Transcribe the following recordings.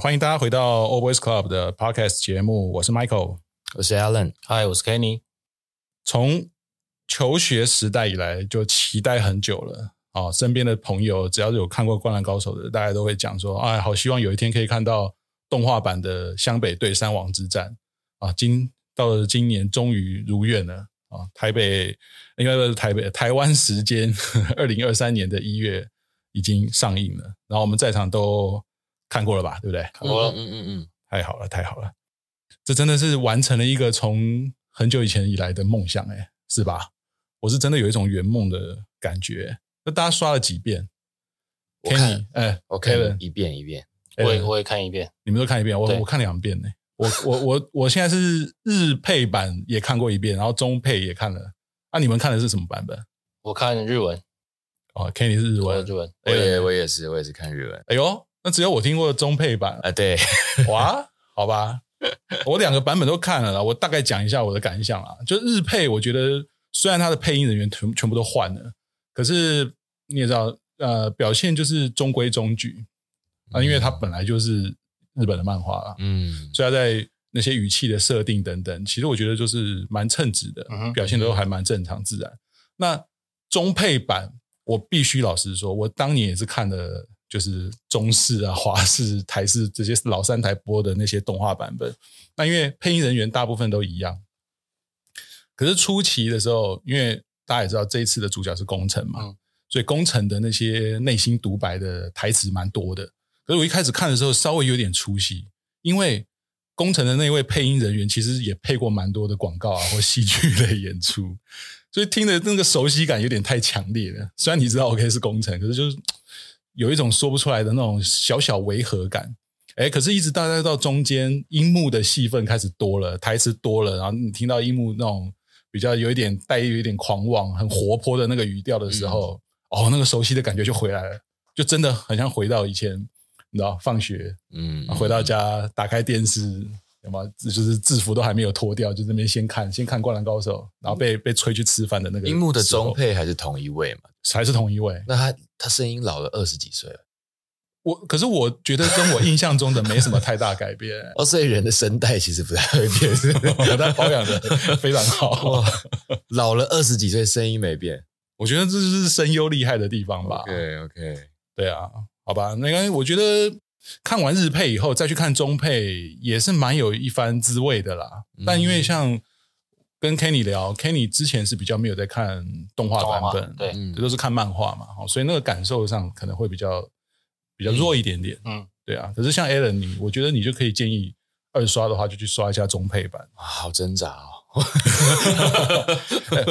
欢迎大家回到 Old Boys Club 的 Podcast 节目，我是 Michael，我是 Alan，Hi，我是 Kenny。从求学时代以来就期待很久了啊！身边的朋友只要有看过《灌篮高手》的，大家都会讲说：“哎，好希望有一天可以看到动画版的湘北对三王之战啊！”今到了今年，终于如愿了啊！台北应该是台北台湾时间 二零二三年的一月已经上映了，然后我们在场都。看过了吧，对不对？看过了，嗯嗯嗯，太好了，太好了，这真的是完成了一个从很久以前以来的梦想，哎，是吧？我是真的有一种圆梦的感觉。那大家刷了几遍？我看，哎，我看了一遍一遍，我也我也看一遍，你们都看一遍，我我看两遍呢。我我我 我现在是日配版也看过一遍，然后中配也看了。啊，你们看的是什么版本？我看日文。哦，Kenny 是日文，日文。我也我也是，我也是看日文。哎呦。那只有我听过中配版啊，对，哇，好吧，我两个版本都看了啦，我大概讲一下我的感想啊。就日配，我觉得虽然它的配音人员全全部都换了，可是你也知道，呃，表现就是中规中矩啊，因为它本来就是日本的漫画啦，嗯，所以它在那些语气的设定等等，其实我觉得就是蛮称职的，表现都还蛮正常自然。那中配版，我必须老实说，我当年也是看的。就是中式啊、华式、台式这些老三台播的那些动画版本，那因为配音人员大部分都一样，可是初期的时候，因为大家也知道这一次的主角是工程嘛，嗯、所以工程的那些内心独白的台词蛮多的。可是我一开始看的时候稍微有点出戏，因为工程的那位配音人员其实也配过蛮多的广告啊或戏剧类演出，所以听的那个熟悉感有点太强烈了。虽然你知道 OK 是工程，可是就是。有一种说不出来的那种小小违和感，哎，可是，一直大概到中间，樱木的戏份开始多了，台词多了，然后你听到樱木那种比较有一点带有一点狂妄、很活泼的那个语调的时候，嗯、哦，那个熟悉的感觉就回来了，就真的很像回到以前，你知道，放学，嗯，回到家打开电视。什么？就是制服都还没有脱掉，就这边先看，先看《灌篮高手》，然后被被催去吃饭的那个。樱木的中配还是同一位嘛？还是同一位？那他他声音老了二十几岁了。我可是我觉得跟我印象中的没什么太大改变。哦，所以人的声带其实不太会变，是 他保养的非常好。老了二十几岁，声音没变。我觉得这就是声优厉害的地方吧。OK OK，对啊，好吧，那个我觉得。看完日配以后，再去看中配，也是蛮有一番滋味的啦。嗯、但因为像跟 Kenny 聊，Kenny 之前是比较没有在看动画版本，对，这都是看漫画嘛，所以那个感受上可能会比较比较弱一点点。嗯，对啊。可是像 Alan 你，我觉得你就可以建议二刷的话，就去刷一下中配版。好挣扎哦！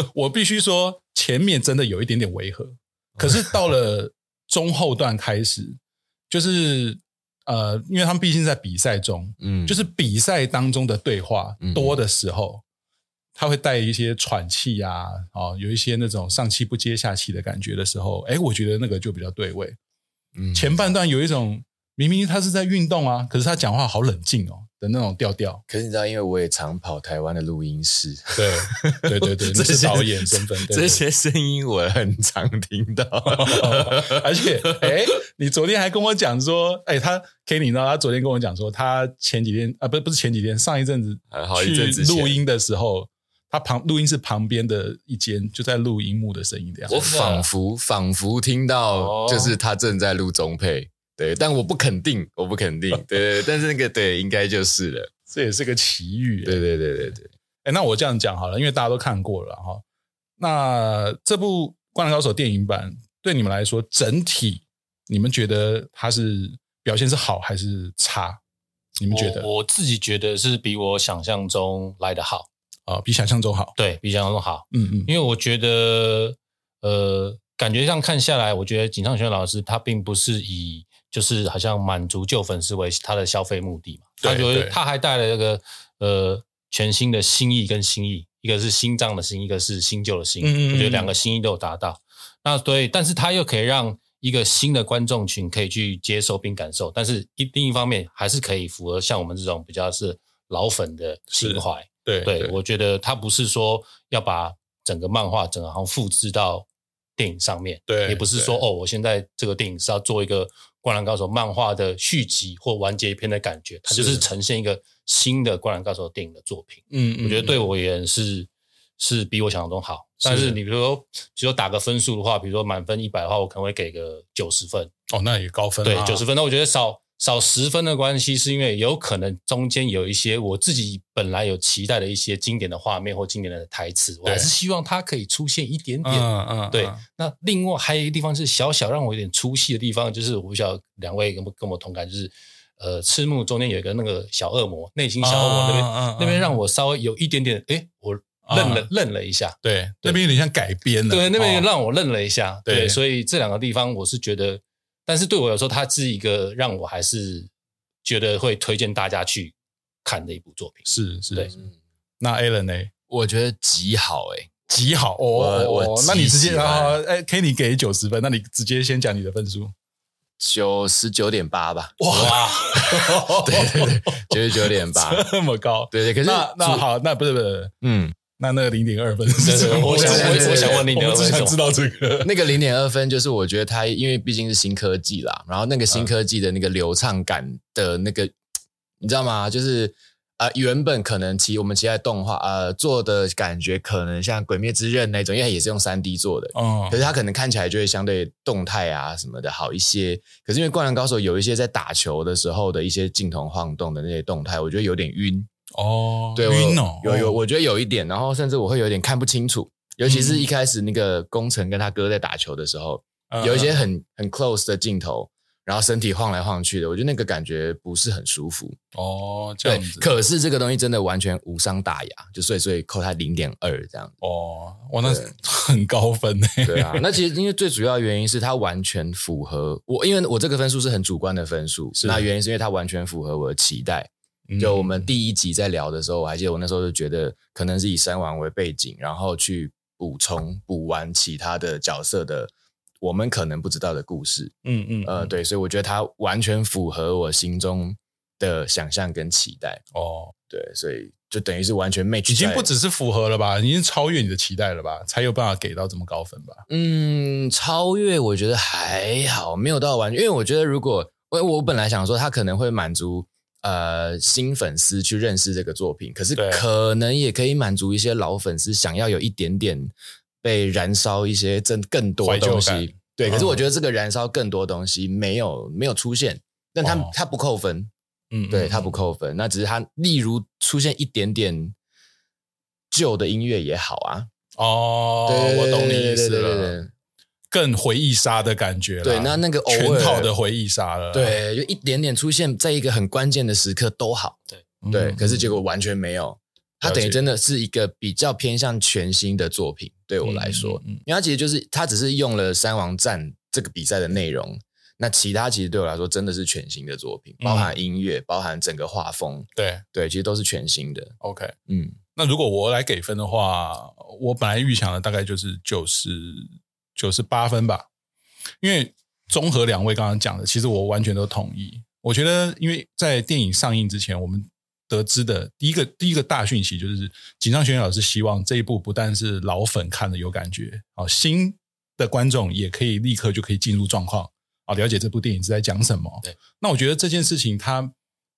我必须说，前面真的有一点点违和，可是到了中后段开始，就是。呃，因为他们毕竟在比赛中，嗯，就是比赛当中的对话多的时候，嗯、他会带一些喘气呀、啊，哦，有一些那种上气不接下气的感觉的时候，哎，我觉得那个就比较对味。嗯，前半段有一种明明他是在运动啊，可是他讲话好冷静哦。的那种调调，可是你知道，因为我也常跑台湾的录音室，对对对对，这是导演身份，这些声音我很常听到，而且，哎，你昨天还跟我讲说，哎，他 Kenny，你知道，他昨天跟我讲说，他前几天啊，不是不是前几天，上一阵子去录音的时候，他旁录音室旁边的一间就在录音幕的声音的样子，我仿佛仿佛听到，就是他正在录中配。对，但我不肯定，我不肯定。对对，但是那个对，应该就是了。这也是个奇遇。对对对对对。哎，那我这样讲好了，因为大家都看过了哈。那这部《灌篮高手》电影版对你们来说，整体你们觉得它是表现是好还是差？你们觉得？我，我自己觉得是比我想象中来的好啊，比想象中好。对，比想象中好。嗯嗯，因为我觉得，呃，感觉上看下来，我觉得井上雄老师他并不是以就是好像满足旧粉丝为他的消费目的嘛，他觉得他还带了这个呃全新的心意跟心意，一个是心脏的心，一个是新旧的新，我觉得两个心意都有达到。那所以，但是他又可以让一个新的观众群可以去接受并感受，但是一另一方面还是可以符合像我们这种比较是老粉的情怀。对，对，我觉得他不是说要把整个漫画整个好复制到电影上面，对，也不是说哦，我现在这个电影是要做一个。灌篮高手》漫画的续集或完结篇的感觉，它就是呈现一个新的《灌篮高手》电影的作品。嗯，我觉得对我而言是是比我想象中好。但是你比如说，比如说打个分数的话，比如说满分一百的话，我可能会给个九十分。哦，那也高分。对，九十分。那我觉得少少十分的关系，是因为有可能中间有一些我自己本来有期待的一些经典的画面或经典的台词，我还是希望它可以出现一点点。嗯嗯。对。那另外还有一个地方是小小让我有点出戏的地方，就是我不晓得两位跟跟我同感，就是呃，赤木中间有一个那个小恶魔，内心小恶魔那边那边让我稍微有一点点，哎，我。愣了，愣了一下，对，那边有点像改编的，对，那边让我愣了一下，对，所以这两个地方我是觉得，但是对我来说，它是一个让我还是觉得会推荐大家去看的一部作品，是是，对。那 Alan 呢？我觉得极好，哎，极好哦，我，那你直接啊，哎，Kenny 给九十分，那你直接先讲你的分数，九十九点八吧，哇，对对对，九十九点八，这么高，对对，可是那那好，那不是不是，嗯。那那个零点二分是什么？我想我想问你，我只想知道这个。那个零点二分就是我觉得它，因为毕竟是新科技啦，然后那个新科技的那个流畅感的那个，你知道吗？就是啊，原本可能其我们期待动画呃做的感觉可能像《鬼灭之刃》那种，因为它也是用三 D 做的，嗯，可是它可能看起来就会相对动态啊什么的好一些。可是因为《灌篮高手》有一些在打球的时候的一些镜头晃动的那些动态，我觉得有点晕。哦，对，晕哦，有有，我觉得有一点，然后甚至我会有点看不清楚，尤其是一开始那个工程跟他哥在打球的时候，嗯、有一些很很 close 的镜头，然后身体晃来晃去的，我觉得那个感觉不是很舒服。哦，这样子。可是这个东西真的完全无伤大雅，就所以所以扣他零点二这样。哦，哇，那很高分呢。对啊，那其实因为最主要的原因是它完全符合我，因为我这个分数是很主观的分数，是那原因是因为它完全符合我的期待。就我们第一集在聊的时候，我还记得我那时候就觉得可能是以三王为背景，然后去补充补完其他的角色的我们可能不知道的故事。嗯嗯，呃，对，所以我觉得它完全符合我心中的想象跟期待。哦，对，所以就等于是完全 match，已经不只是符合了吧，已经超越你的期待了吧，才有办法给到这么高分吧？嗯，超越我觉得还好，没有到完全，因为我觉得如果我我本来想说他可能会满足。呃，新粉丝去认识这个作品，可是可能也可以满足一些老粉丝想要有一点点被燃烧一些真更多东西。对，可是我觉得这个燃烧更多东西没有没有出现，但他他不扣分，嗯，对他不扣分，那只是他例如出现一点点旧的音乐也好啊。哦，对，我懂你意思了。更回忆杀的感觉了，对，那那个全套的回忆杀了，对，就一点点出现在一个很关键的时刻都好，对。对，可是结果完全没有，它等于真的是一个比较偏向全新的作品，对我来说，嗯因为它其实就是它只是用了三王战这个比赛的内容，那其他其实对我来说真的是全新的作品，包含音乐，包含整个画风，对。对，其实都是全新的。OK，嗯，那如果我来给分的话，我本来预想的大概就是九十。九十八分吧，因为综合两位刚刚讲的，其实我完全都同意。我觉得，因为在电影上映之前，我们得知的第一个第一个大讯息就是，井上雄彦老师希望这一部不但是老粉看了有感觉，啊，新的观众也可以立刻就可以进入状况啊，了解这部电影是在讲什么。对，那我觉得这件事情它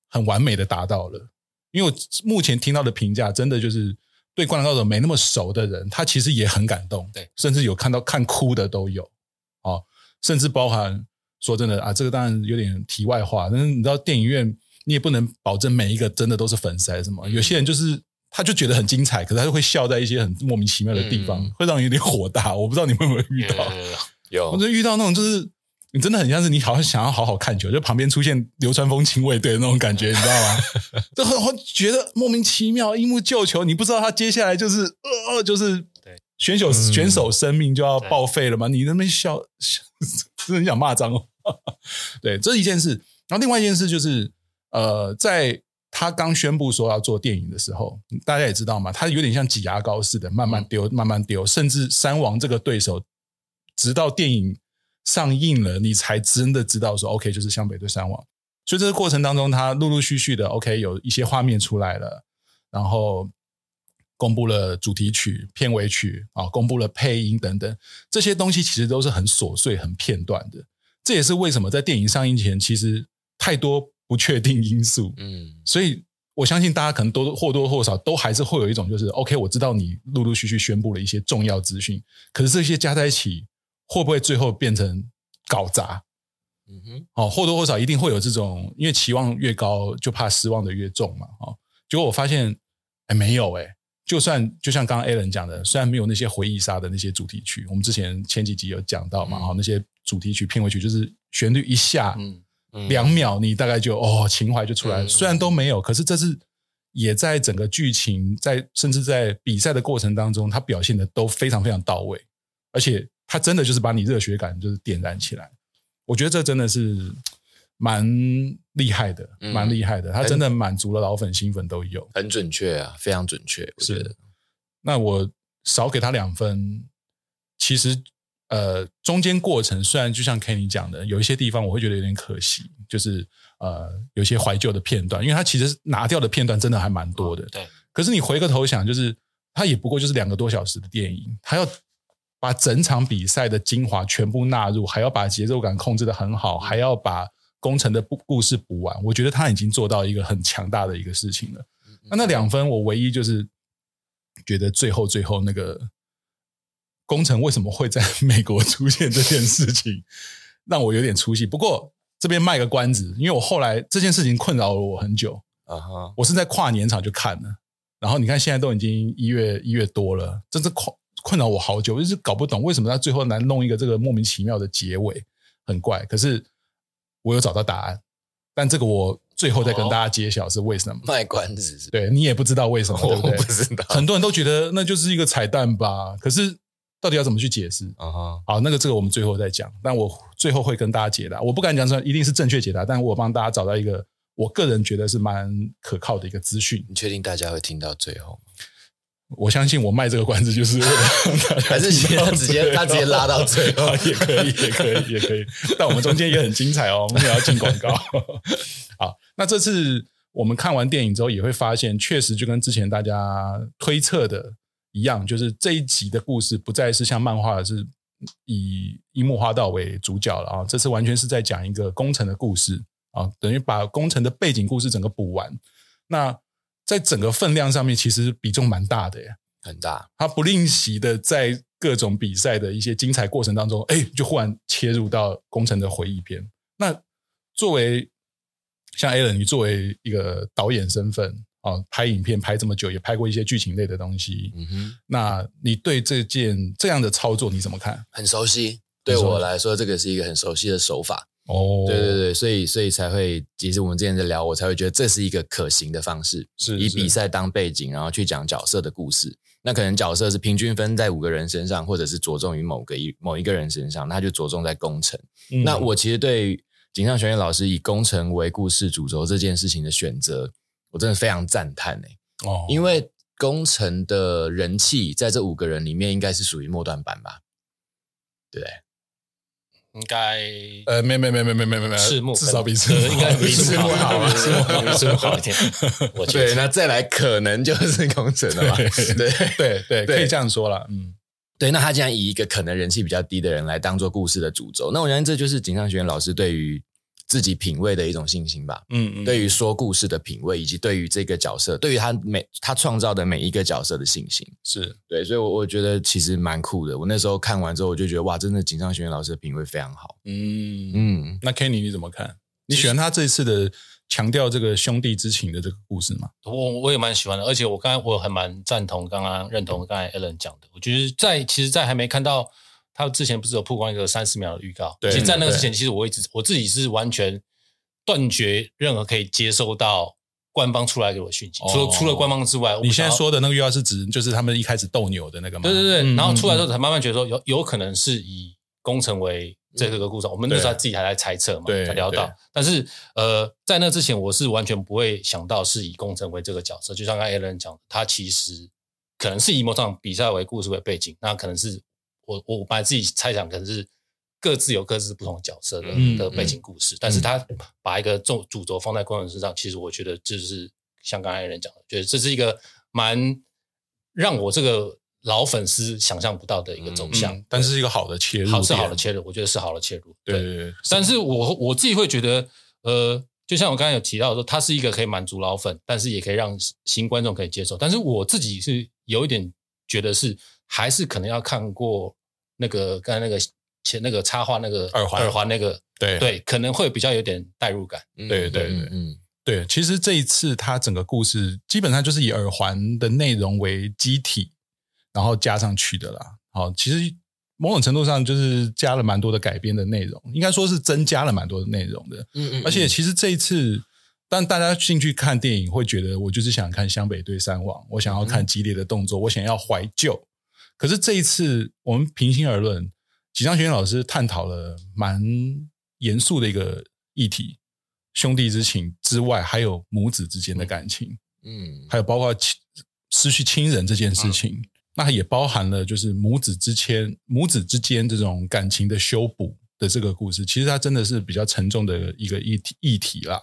很完美的达到了，因为我目前听到的评价真的就是。对《灌篮高手》没那么熟的人，他其实也很感动，对，甚至有看到看哭的都有，哦，甚至包含说真的啊，这个当然有点题外话，但是你知道电影院你也不能保证每一个真的都是粉丝还是什么，有些人就是他就觉得很精彩，可是他就会笑在一些很莫名其妙的地方，嗯、会让人有点火大。我不知道你们有没有遇到，有，我就遇到那种就是。你真的很像是你好像想要好好看球，就旁边出现流川枫亲卫队的那种感觉，你知道吗？就很我觉得莫名其妙，樱木救球，你不知道他接下来就是呃，就是对选手选手生命就要报废了吗？你那边笑，真的很想骂脏哦。对，这是一件事。然后另外一件事就是，呃，在他刚宣布说要做电影的时候，大家也知道嘛，他有点像挤牙膏似的，慢慢丢，慢慢丢，甚至三王这个对手，直到电影。上映了，你才真的知道说，OK，就是湘北对山王。所以这个过程当中，他陆陆续续的，OK，有一些画面出来了，然后公布了主题曲、片尾曲啊，公布了配音等等，这些东西其实都是很琐碎、很片段的。这也是为什么在电影上映前，其实太多不确定因素。嗯，所以我相信大家可能多或多或少都还是会有一种，就是 OK，我知道你陆陆续续宣布了一些重要资讯，可是这些加在一起，会不会最后变成搞砸？嗯哼，哦，或多或少一定会有这种，因为期望越高，就怕失望的越重嘛。哦，结果我发现，哎，没有哎。就算就像刚刚 Alan 讲的，虽然没有那些回忆杀的那些主题曲，我们之前前几集有讲到嘛，哈、嗯，那些主题曲、片尾曲就是旋律一下，嗯，嗯两秒你大概就哦情怀就出来了。嗯、虽然都没有，可是这是也在整个剧情，在甚至在比赛的过程当中，他表现的都非常非常到位，而且他真的就是把你热血感就是点燃起来。我觉得这真的是。蛮厉害的，蛮厉害的，他真的满足了老粉、新粉都有，很准确啊，非常准确。是，那我少给他两分。其实，呃，中间过程虽然就像 Kenny 讲的，有一些地方我会觉得有点可惜，就是呃，有一些怀旧的片段，因为他其实拿掉的片段真的还蛮多的。对。可是你回个头想，就是他也不过就是两个多小时的电影，他要把整场比赛的精华全部纳入，还要把节奏感控制的很好，还要把。工程的故故事补完，我觉得他已经做到一个很强大的一个事情了。那那两分，我唯一就是觉得最后最后那个工程为什么会在美国出现这件事情，让我有点出戏。不过这边卖个关子，因为我后来这件事情困扰了我很久啊哈，我是在跨年场就看了，然后你看现在都已经一月一月多了，真是困困扰我好久，就是搞不懂为什么他最后来弄一个这个莫名其妙的结尾，很怪。可是。我有找到答案，但这个我最后再跟大家揭晓是为什么。卖关子是，对，你也不知道为什么，对不对？我不知道。很多人都觉得那就是一个彩蛋吧，可是到底要怎么去解释？啊哈，好，那个这个我们最后再讲。但我最后会跟大家解答，我不敢讲说一定是正确解答，但我帮大家找到一个我个人觉得是蛮可靠的一个资讯。你确定大家会听到最后？我相信我卖这个关子就是为了还是他直接他直接拉到最后也可以也可以也可以，但我们中间也很精彩哦，我们也要进广告。好，那这次我们看完电影之后，也会发现，确实就跟之前大家推测的一样，就是这一集的故事不再是像漫画的是以樱木花道为主角了啊，这次完全是在讲一个工程的故事啊，等于把工程的背景故事整个补完。那在整个分量上面，其实比重蛮大的耶，很大。他不吝惜的在各种比赛的一些精彩过程当中，哎，就忽然切入到工程的回忆篇。那作为像 Alan，你作为一个导演身份啊，拍影片拍这么久，也拍过一些剧情类的东西，嗯哼。那你对这件这样的操作你怎么看？很熟悉，对我来说，这个是一个很熟悉的手法。哦，对对对，所以所以才会，其实我们之前在聊，我才会觉得这是一个可行的方式，是以比赛当背景，然后去讲角色的故事。那可能角色是平均分在五个人身上，或者是着重于某个一某一个人身上，那就着重在工程。嗯、那我其实对井上玄彦老师以工程为故事主轴这件事情的选择，我真的非常赞叹哎。哦，因为工程的人气在这五个人里面，应该是属于末段版吧？对。应该呃，没没没没没没没没，赤木至少比赤应该比赤木好，啊赤木好一点。我觉得，那再来可能就是空城了吧？对对对，可以这样说了。嗯，对。那他竟然以一个可能人气比较低的人来当做故事的主轴，那我相信这就是井上学院老师对于。自己品味的一种信心吧，嗯嗯，对于说故事的品味，以及对于这个角色，对于他每他创造的每一个角色的信心，是对，所以，我我觉得其实蛮酷的。我那时候看完之后，我就觉得哇，真的井上雄彦老师的品味非常好。嗯嗯，那 Kenny 你怎么看？你喜欢他这一次的强调这个兄弟之情的这个故事吗？我我也蛮喜欢的，而且我刚才我还蛮赞同刚刚认同刚才 Alan 讲的。我觉得在其实，在还没看到。他之前不是有曝光一个三十秒的预告？对，其实，在那个之前，其实我一直我自己是完全断绝任何可以接收到官方出来给我讯息。除了除了官方之外，你现在说的那个预告是指就是他们一开始斗牛的那个吗？对对对，然后出来之后才慢慢觉得说有有可能是以工程为这个个故事。我们那时候自己还在猜测嘛，才聊到。但是呃，在那之前，我是完全不会想到是以工程为这个角色。就像刚才 Alan 讲，他其实可能是以某场比赛为故事为背景，那可能是。我我本来自己猜想可能是各自有各自不同角色的的背景故事，但是他把一个重主轴放在宫城身上，其实我觉得就是像刚才人讲的，觉得这是一个蛮让我这个老粉丝想象不到的一个走向，嗯、但是是一个好的切入，好是好的切入，我觉得是好的切入。对对对，但是我我自己会觉得，呃，就像我刚才有提到说，它是一个可以满足老粉，但是也可以让新观众可以接受。但是我自己是有一点觉得是，还是可能要看过那个刚才那个前那个插画那个耳环耳环那个，对对，可能会比较有点代入感。对对对，嗯。对，其实这一次它整个故事基本上就是以耳环的内容为基体，然后加上去的啦。好，其实某种程度上就是加了蛮多的改编的内容，应该说是增加了蛮多的内容的。嗯，嗯嗯。而且其实这一次，但大家进去看电影，会觉得我就是想看湘北对山王，我想要看激烈的动作，嗯、我想要怀旧。可是这一次，我们平心而论，吉昌轩老师探讨了蛮严肃的一个议题。兄弟之情之外，还有母子之间的感情，嗯，还有包括亲失去亲人这件事情，嗯、那也包含了就是母子之间、母子之间这种感情的修补的这个故事。其实它真的是比较沉重的一个议题议题啦。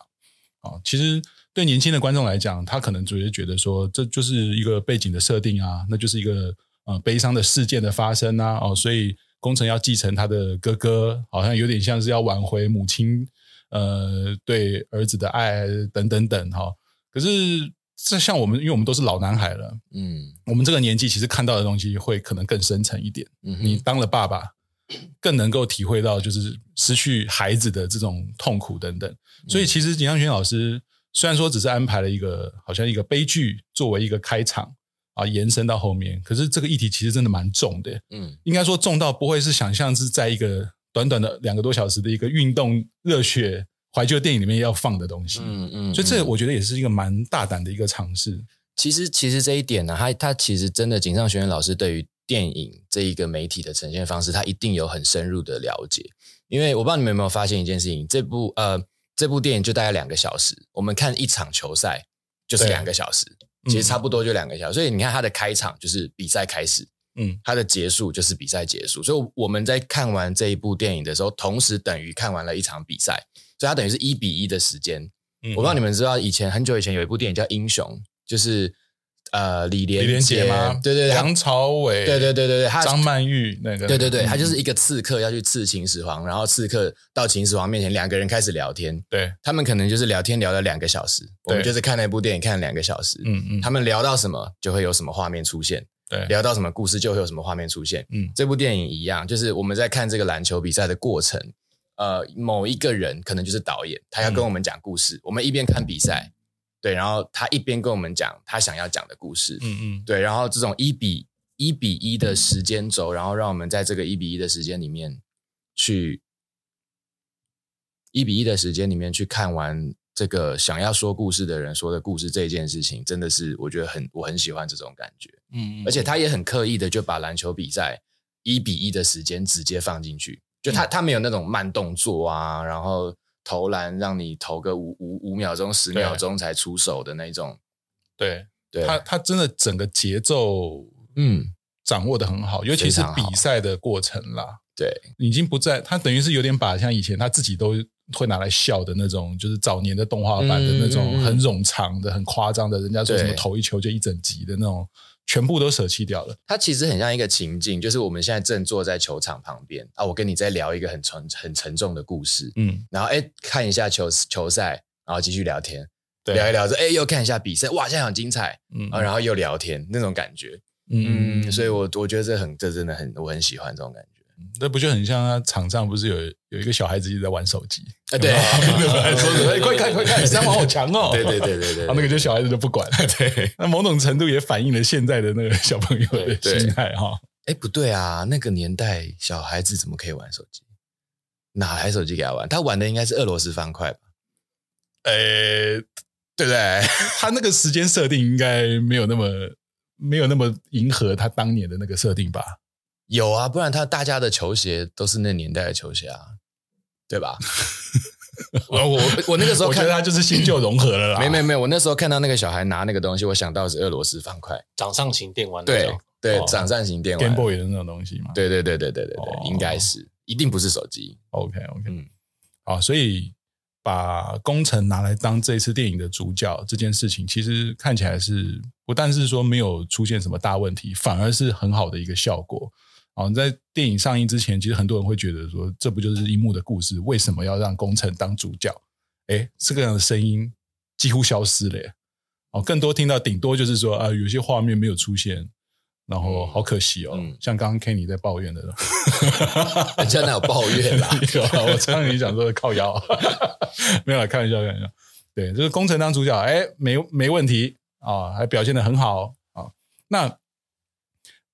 啊，其实对年轻的观众来讲，他可能只是觉得说，这就是一个背景的设定啊，那就是一个呃悲伤的事件的发生啊。哦，所以工程要继承他的哥哥，好像有点像是要挽回母亲。呃，对儿子的爱等等等哈，可是这像我们，因为我们都是老男孩了，嗯，我们这个年纪其实看到的东西会可能更深沉一点。嗯，你当了爸爸，更能够体会到就是失去孩子的这种痛苦等等。所以，其实井上泉老师虽然说只是安排了一个好像一个悲剧作为一个开场啊，延伸到后面，可是这个议题其实真的蛮重的。嗯，应该说重到不会是想象是在一个。短短的两个多小时的一个运动热血怀旧电影里面要放的东西，嗯嗯，所以这我觉得也是一个蛮大胆的一个尝试。其实，其实这一点呢，他他其实真的井上学院老师对于电影这一个媒体的呈现方式，他一定有很深入的了解。因为我不知道你们有没有发现一件事情，这部呃这部电影就大概两个小时，我们看一场球赛就是两个小时，其实差不多就两个小时。所以你看它的开场就是比赛开始。嗯，它的结束就是比赛结束，所以我们在看完这一部电影的时候，同时等于看完了一场比赛，所以它等于是一比一的时间。嗯，我不知道你们知道，以前很久以前有一部电影叫《英雄》，就是呃李连李连杰吗？对对对，梁朝伟，对对对对对，张曼玉那个，对对对，他就是一个刺客要去刺秦始皇，然后刺客到秦始皇面前，两个人开始聊天，对，他们可能就是聊天聊了两个小时，我们就是看那部电影看了两个小时，嗯嗯，他们聊到什么就会有什么画面出现。对，聊到什么故事就会有什么画面出现。嗯，这部电影一样，就是我们在看这个篮球比赛的过程。呃，某一个人可能就是导演，他要跟我们讲故事。嗯、我们一边看比赛，对，然后他一边跟我们讲他想要讲的故事。嗯嗯，对，然后这种一比一比一的时间轴，然后让我们在这个一比一的时间里面去一比一的时间里面去看完。这个想要说故事的人说的故事这件事情，真的是我觉得很我很喜欢这种感觉，嗯，而且他也很刻意的就把篮球比赛一比一的时间直接放进去，就他他没有那种慢动作啊，然后投篮让你投个五五五秒钟十秒钟才出手的那种，对，对。他他真的整个节奏嗯掌握的很好，尤其是比赛的过程啦，对，已经不在他等于是有点把像以前他自己都。会拿来笑的那种，就是早年的动画版的那种很冗长的、很夸张的，人家说什么投一球就一整集的那种，全部都舍弃掉了。它其实很像一个情境，就是我们现在正坐在球场旁边啊，我跟你在聊一个很沉、很沉重的故事，嗯，然后哎看一下球球赛，然后继续聊天，对。聊一聊着，哎又看一下比赛，哇，现在很精彩，嗯，然后又聊天那种感觉，嗯，嗯，所以我我觉得这很，这真的很，我很喜欢这种感觉。那不就很像他场上不是有有一个小孩子一直在玩手机？啊，对，说快看快看，三王好强哦！对对对对对，那个就小孩子就不管了。对，那某种程度也反映了现在的那个小朋友的心态哈。哎，不对啊，那个年代小孩子怎么可以玩手机？哪台手机给他玩？他玩的应该是俄罗斯方块吧？呃，对不对？他那个时间设定应该没有那么没有那么迎合他当年的那个设定吧？有啊，不然他大家的球鞋都是那年代的球鞋啊，对吧？我我我那个时候看我觉得他就是新旧融合了啦。没没没，我那时候看到那个小孩拿那个东西，我想到是俄罗斯方块，掌上型电玩。对对，掌上型电玩，Game Boy 的那种东西嘛。对对对对对对对，应该是，一定不是手机。OK OK，嗯，好，所以把工程拿来当这次电影的主角这件事情，其实看起来是不但是说没有出现什么大问题，反而是很好的一个效果。啊，在电影上映之前，其实很多人会觉得说，这不就是一木的故事？为什么要让工程当主角？哎，这个样的声音几乎消失了耶。哦，更多听到顶多就是说啊，有些画面没有出现。然后好可惜哦，嗯、像刚刚 Kenny 在抱怨的，人家哪有抱怨啦？我知道你想说的靠腰，没有啦，开玩笑，开玩笑。对，就是工程当主角，哎，没没问题啊，还表现得很好啊。那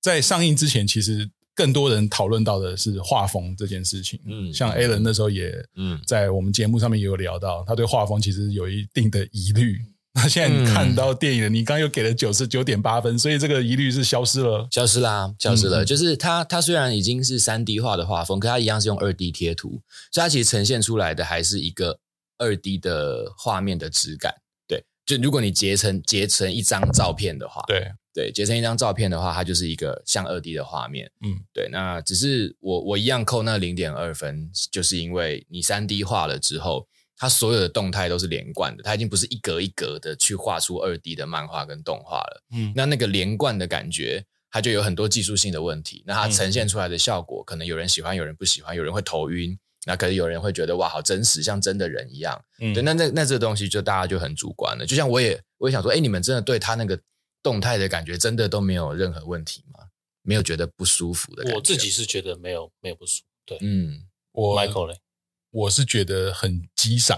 在上映之前，其实更多人讨论到的是画风这件事情。嗯，像 Alan 那时候也嗯，在我们节目上面也有聊到，他对画风其实有一定的疑虑。那现在你看到电影了，嗯、你刚刚又给了九十九点八分，所以这个疑虑是消失了，消失啦，消失了。嗯、就是它，它虽然已经是三 D 化的画风，可它一样是用二 D 贴图，所以它其实呈现出来的还是一个二 D 的画面的质感。对，就如果你截成截成一张照片的话，对对，截成一张照片的话，它就是一个像二 D 的画面。嗯，对。那只是我我一样扣那零点二分，就是因为你三 D 化了之后。它所有的动态都是连贯的，它已经不是一格一格的去画出二 D 的漫画跟动画了。嗯，那那个连贯的感觉，它就有很多技术性的问题。那它呈现出来的效果，嗯、可能有人喜欢，有人不喜欢，有人会头晕。那可能有人会觉得哇，好真实，像真的人一样。嗯，对，那那那这个东西就大家就很主观了。就像我也我也想说，哎，你们真的对他那个动态的感觉，真的都没有任何问题吗？没有觉得不舒服的感觉？我自己是觉得没有没有不舒服。对，嗯，我 Michael 嘞。我是觉得很激赏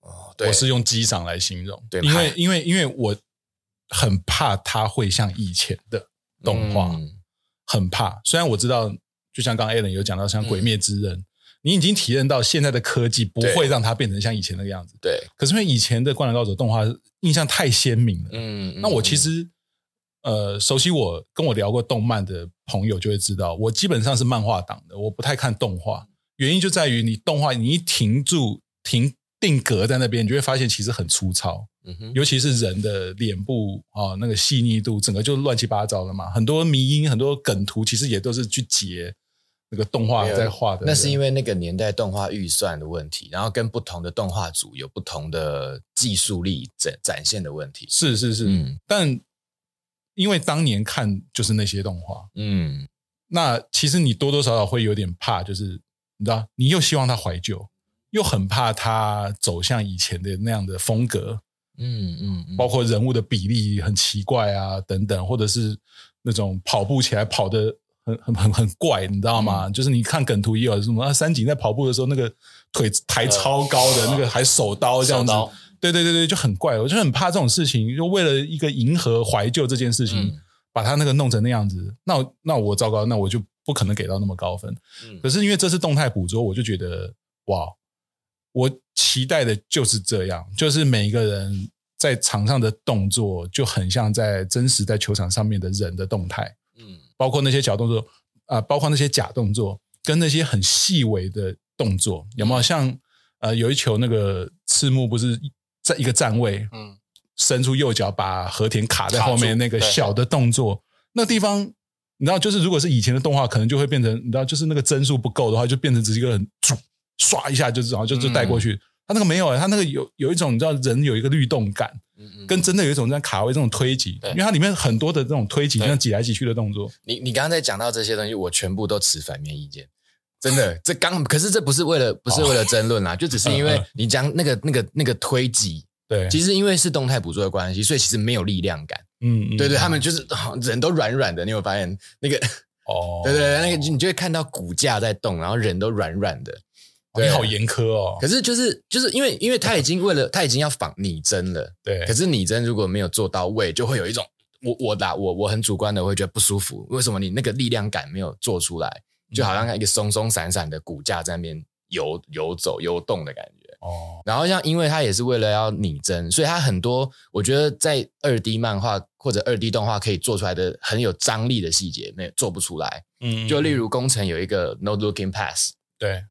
哦，对我是用激赏来形容，对，因为因为因为我很怕它会像以前的动画，嗯、很怕。虽然我知道，就像刚刚 Alan 有讲到，像《鬼灭之刃》嗯，你已经体验到现在的科技不会让它变成像以前那个样子，对。可是因为以前的《灌篮高手》动画印象太鲜明了，嗯，那我其实呃，熟悉我跟我聊过动漫的朋友就会知道，我基本上是漫画党的，我不太看动画。原因就在于你动画，你一停住、停定格在那边，你就会发现其实很粗糙。嗯哼，尤其是人的脸部啊，那个细腻度，整个就乱七八糟了嘛。很多迷因、很多梗图，其实也都是去截那个动画在画的。那是因为那个年代动画预算的问题，然后跟不同的动画组有不同的技术力展展现的问题。是是是，嗯，但因为当年看就是那些动画，嗯，那其实你多多少少会有点怕，就是。你知道，你又希望他怀旧，又很怕他走向以前的那样的风格，嗯嗯，嗯。包括人物的比例很奇怪啊，等等，或者是那种跑步起来跑的很很很很怪，你知道吗？嗯、就是你看梗图也有什么三井在跑步的时候，那个腿抬超高的，呃、那个还手刀这样子，刀对对对对，就很怪。我就很怕这种事情，就为了一个迎合怀旧这件事情，嗯、把他那个弄成那样子，那那我糟糕，那我就。不可能给到那么高分，可是因为这次动态捕捉，我就觉得哇，我期待的就是这样，就是每一个人在场上的动作就很像在真实在球场上面的人的动态，嗯，包括那些小动作啊、呃，包括那些假动作，跟那些很细微的动作，有没有像呃有一球那个赤木不是在一个站位，嗯，伸出右脚把和田卡在后面那个小的动作，那地方。你知道，就是如果是以前的动画，可能就会变成，你知道，就是那个帧数不够的话，就变成只是一个人唰一下，就是然后就就带过去。他、嗯、那个没有，他那个有有一种，你知道，人有一个律动感，嗯嗯，跟真的有一种在卡位这种推挤，因为它里面很多的这种推挤，像挤来挤去的动作。你你刚刚在讲到这些东西，我全部都持反面意见，真的。这刚可是这不是为了不是为了争论啦，哦、就只是因为你讲那个那个那个推挤，对，其实因为是动态捕捉的关系，所以其实没有力量感。嗯，对对，他们就是人都软软的，你有发现那个？哦，对对，那个你就会看到骨架在动，然后人都软软的。你好严苛哦。可是就是就是因为因为他已经为了他已经要仿拟真了，对。可是拟真如果没有做到位，就会有一种我我打我我很主观的会觉得不舒服。为什么你那个力量感没有做出来？就好像一个松松散散的骨架在那边游游走游动的感觉。哦，然后像因为它也是为了要拟真，所以它很多我觉得在二 D 漫画或者二 D 动画可以做出来的很有张力的细节，没有做不出来。嗯，就例如工程有一个 No Looking Pass，对，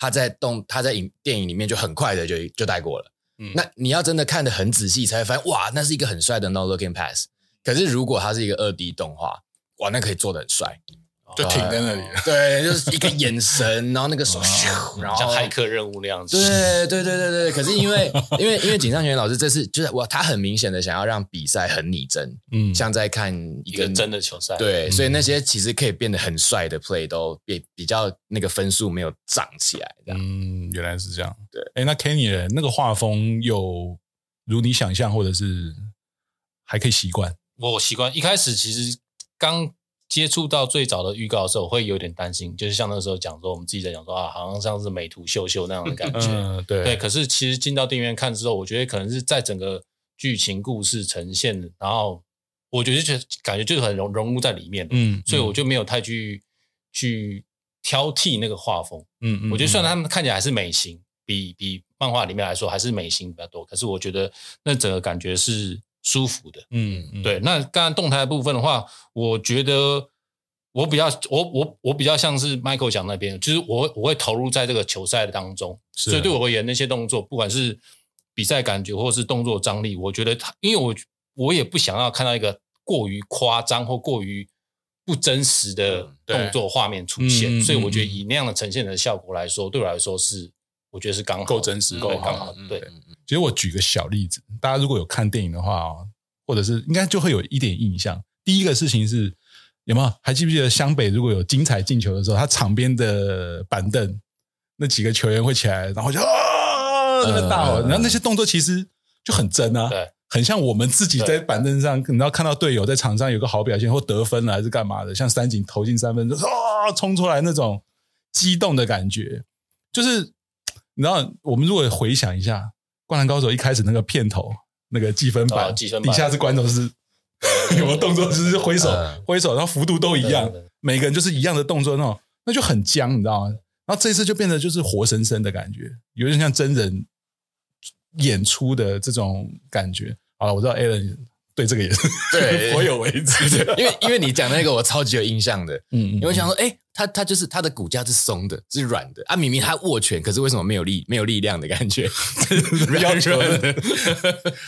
他在动他在影电影里面就很快的就就带过了。嗯，那你要真的看得很仔细，才会发现哇，那是一个很帅的 No Looking Pass。可是如果它是一个二 D 动画，哇，那可以做得很帅。就停在那里，对，就是一个眼神，然后那个手，然后像骇客任务那样子。对对对对对。可是因为因为因为井上雄彦老师这次就是我，他很明显的想要让比赛很拟真，嗯，像在看一个真的球赛。对，所以那些其实可以变得很帅的 play 都比比较那个分数没有涨起来。嗯，原来是这样。对，哎，那 Kenny 人那个画风有如你想象，或者是还可以习惯？我习惯一开始其实刚。接触到最早的预告的时候，我会有点担心，就是像那时候讲说，我们自己在讲说啊，好像像是美图秀秀那样的感觉。嗯、对对，可是其实进到电影院看之后，我觉得可能是在整个剧情故事呈现，然后我觉得就感觉就是很融融入在里面。嗯，所以我就没有太去去挑剔那个画风。嗯嗯，我觉得虽然他们看起来还是美型，比比漫画里面来说还是美型比较多，可是我觉得那整个感觉是。舒服的，嗯，嗯，对。那刚刚动态的部分的话，我觉得我比较，我我我比较像是 Michael 讲那边，就是我我会投入在这个球赛的当中，所以对我而言，那些动作，不管是比赛感觉或是动作张力，我觉得他，因为我我也不想要看到一个过于夸张或过于不真实的动作画面出现，所以我觉得以那样的呈现的效果来说，对我来说是我觉得是刚好够真实，够刚好，对。其实我举个小例子，大家如果有看电影的话，或者是应该就会有一点印象。第一个事情是有没有还记不记得湘北如果有精彩进球的时候，他场边的板凳那几个球员会起来，然后就啊那个大吼，然后那些动作其实就很真啊，对，很像我们自己在板凳上，然后看到队友在场上有个好表现或得分了还是干嘛的，像三井投进三分就啊冲出来那种激动的感觉，就是你知道我们如果回想一下。《灌篮高手》一开始那个片头那个计分板，底下是观众是有个动作，就是挥手挥手，然后幅度都一样，每个人就是一样的动作，那种那就很僵，你知道吗？然后这一次就变得就是活生生的感觉，有点像真人演出的这种感觉。好了，我知道 Alan。对这个也是对，颇有为之 的，因为因为你讲那个我超级有印象的，嗯，因为想说，哎，他他就是他的骨架是松的，是软的啊，明明他握拳，可是为什么没有力，没有力量的感觉？要求的。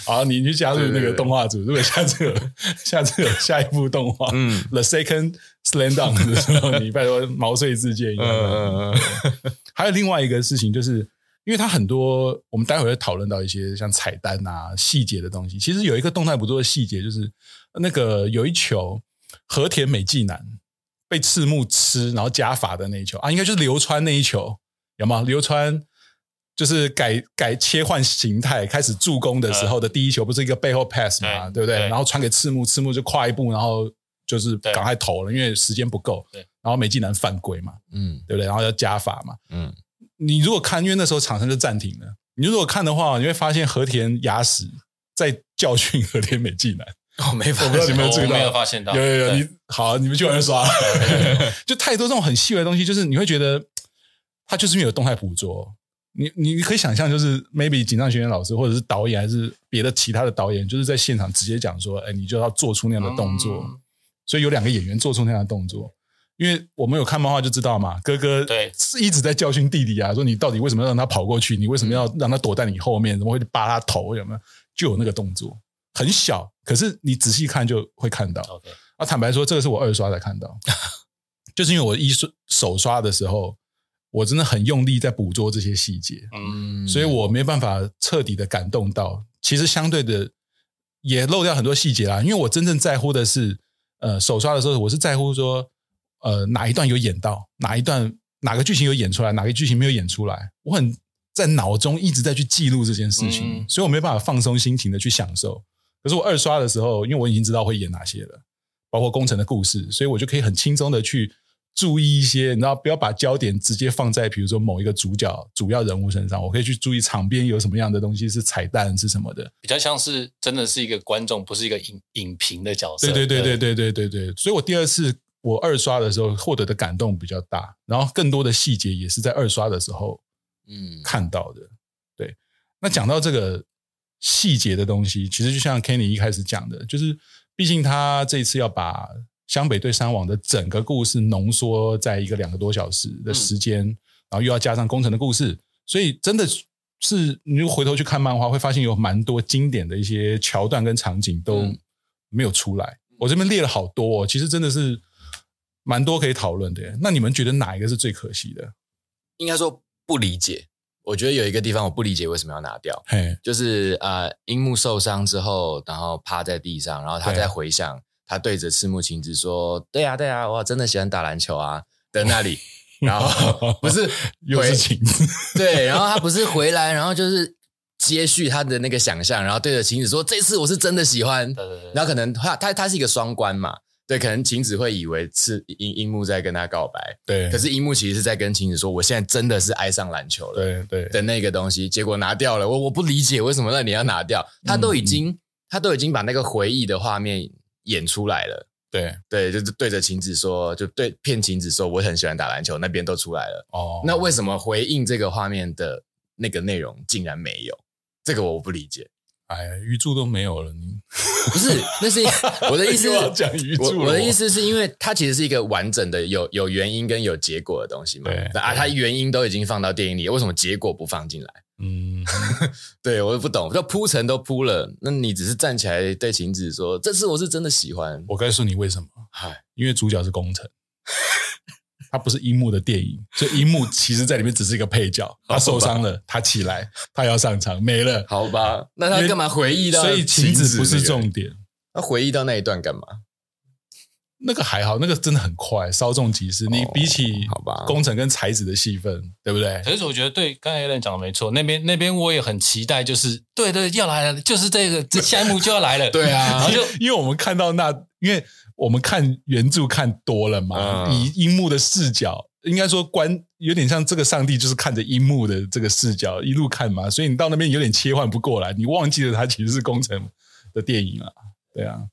好，你去加入那个动画组，如果下次有下次有下一部动画，嗯，The Second Slam Dunk 的时候，你拜托毛遂自荐。嗯嗯嗯。还有另外一个事情就是。因为它很多，我们待会会讨论到一些像彩蛋啊、细节的东西。其实有一个动态捕捉的细节，就是那个有一球和田美纪男被赤木吃，然后加罚的那一球啊，应该就是流川那一球，有吗？流川就是改改切换形态开始助攻的时候的第一球，不是一个背后 pass 嘛，呃、对不对？对然后传给赤木，赤木就跨一步，然后就是赶快投了，因为时间不够。对，然后美纪男犯规嘛，嗯，对不对？然后要加罚嘛，嗯。你如果看，因为那时候场上就暂停了。你如果看的话，你会发现和田雅史在教训和田美纪男。哦，没发现，我不知道你们有注意到，没有发现到。有有有，你好，你们去玩刷。就太多这种很细微的东西，就是你会觉得他就是因为有动态捕捉。你你可以想象，就是 maybe 井上学院老师或者是导演还是别的其他的导演，就是在现场直接讲说，哎，你就要做出那样的动作。嗯、所以有两个演员做出那样的动作。因为我们有看漫画就知道嘛，哥哥对是一直在教训弟弟啊，说你到底为什么要让他跑过去？你为什么要让他躲在你后面？怎么会扒他头？有没有？就有那个动作，很小，可是你仔细看就会看到。啊，坦白说，这个是我二刷才看到，就是因为我一刷手刷的时候，我真的很用力在捕捉这些细节，嗯，所以我没办法彻底的感动到。其实相对的也漏掉很多细节啦，因为我真正在乎的是，呃，手刷的时候，我是在乎说。呃，哪一段有演到？哪一段哪个剧情有演出来？哪个剧情没有演出来？我很在脑中一直在去记录这件事情，嗯、所以我没办法放松心情的去享受。可是我二刷的时候，因为我已经知道会演哪些了，包括工程的故事，所以我就可以很轻松的去注意一些，然后不要把焦点直接放在比如说某一个主角、主要人物身上，我可以去注意场边有什么样的东西是彩蛋是什么的，比较像是真的是一个观众，不是一个影影评的角色。对对对对对对对对，所以我第二次。我二刷的时候获得的感动比较大，然后更多的细节也是在二刷的时候，嗯，看到的。对，那讲到这个细节的东西，其实就像 Kenny 一开始讲的，就是毕竟他这一次要把湘北对山王的整个故事浓缩在一个两个多小时的时间，嗯、然后又要加上工程的故事，所以真的是你如果回头去看漫画，会发现有蛮多经典的一些桥段跟场景都没有出来。嗯、我这边列了好多，哦，其实真的是。蛮多可以讨论的。那你们觉得哪一个是最可惜的？应该说不理解。我觉得有一个地方我不理解为什么要拿掉，嘿，就是呃，樱木受伤之后，然后趴在地上，然后他在回想，他对着赤木晴子说：“对啊，对啊，我真的喜欢打篮球啊。”的那里，然后不是 又是晴子，对，然后他不是回来，然后就是接续他的那个想象，然后对着晴子说：“这次我是真的喜欢。”然后可能他他他是一个双关嘛。对，可能晴子会以为是樱樱木在跟他告白，对。可是樱木其实是在跟晴子说：“我现在真的是爱上篮球了。”对对的那个东西，结果拿掉了。我我不理解为什么那你要拿掉？他都已经、嗯、他都已经把那个回忆的画面演出来了。对对，就是对着晴子说，就对骗晴子说我很喜欢打篮球，那边都出来了。哦，那为什么回应这个画面的那个内容竟然没有？这个我不理解。哎呀，鱼柱都没有了，你不是？那是 我的意思。要讲鱼柱我，我的意思是因为它其实是一个完整的有有原因跟有结果的东西嘛。对啊，它原因都已经放到电影里，为什么结果不放进来？嗯，对我都不懂，就铺陈都铺了，那你只是站起来对晴子说：“这次我是真的喜欢。”我告诉你为什么？嗨，因为主角是宫城。他不是樱木的电影，所以樱木其实在里面只是一个配角。他受伤了，他起来，他要上场，没了。好吧，那他干嘛回忆到？所以晴子不是重点。他回忆到那一段干嘛？那个还好，那个真的很快，稍纵即逝。你比起好吧，工程跟才子的戏份，对不对？可是我觉得对，刚才有人讲的没错。那边那边我也很期待，就是对对，要来了，就是这个这下一幕就要来了。对啊，然后就因为我们看到那，因为。我们看原著看多了嘛，嗯、以樱木的视角，应该说观有点像这个上帝就是看着樱木的这个视角一路看嘛，所以你到那边有点切换不过来，你忘记了它其实是工程的电影啊，对啊，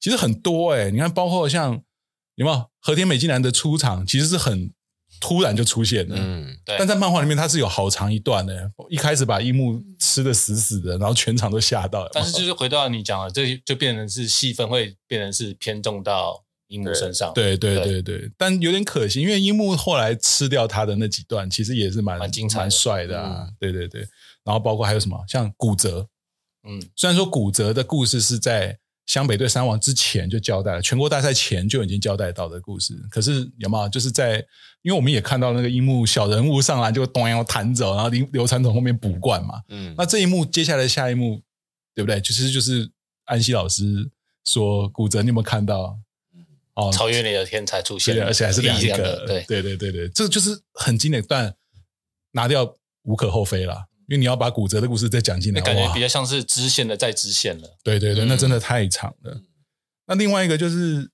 其实很多诶、欸、你看包括像有没有和田美纪男的出场，其实是很。突然就出现了，嗯，对。但在漫画里面，它是有好长一段的，一开始把樱木吃的死死的，然后全场都吓到了。但是就是回到你讲的，这就变成是戏份会变成是偏重到樱木身上。对对对对，对。但有点可惜，因为樱木后来吃掉他的那几段，其实也是蛮蛮精彩、蛮帅的啊。对对对。然后包括还有什么，像骨折，嗯，虽然说骨折的故事是在。湘北对三王之前就交代了，全国大赛前就已经交代到的故事。可是有没有就是在，因为我们也看到那个樱木小人物上来就咚要弹走，然后刘刘传从后面补冠嘛。嗯，那这一幕接下来下一幕，对不对？其实就是安西老师说骨折，你有没有看到？哦，超越你的天才出现，而且还是两个。对对对对对，这个就是很经典，但拿掉无可厚非了。因为你要把骨折的故事再讲进来，感觉比较像是支线的再支线了。对对对，那真的太长了。嗯、那另外一个就是，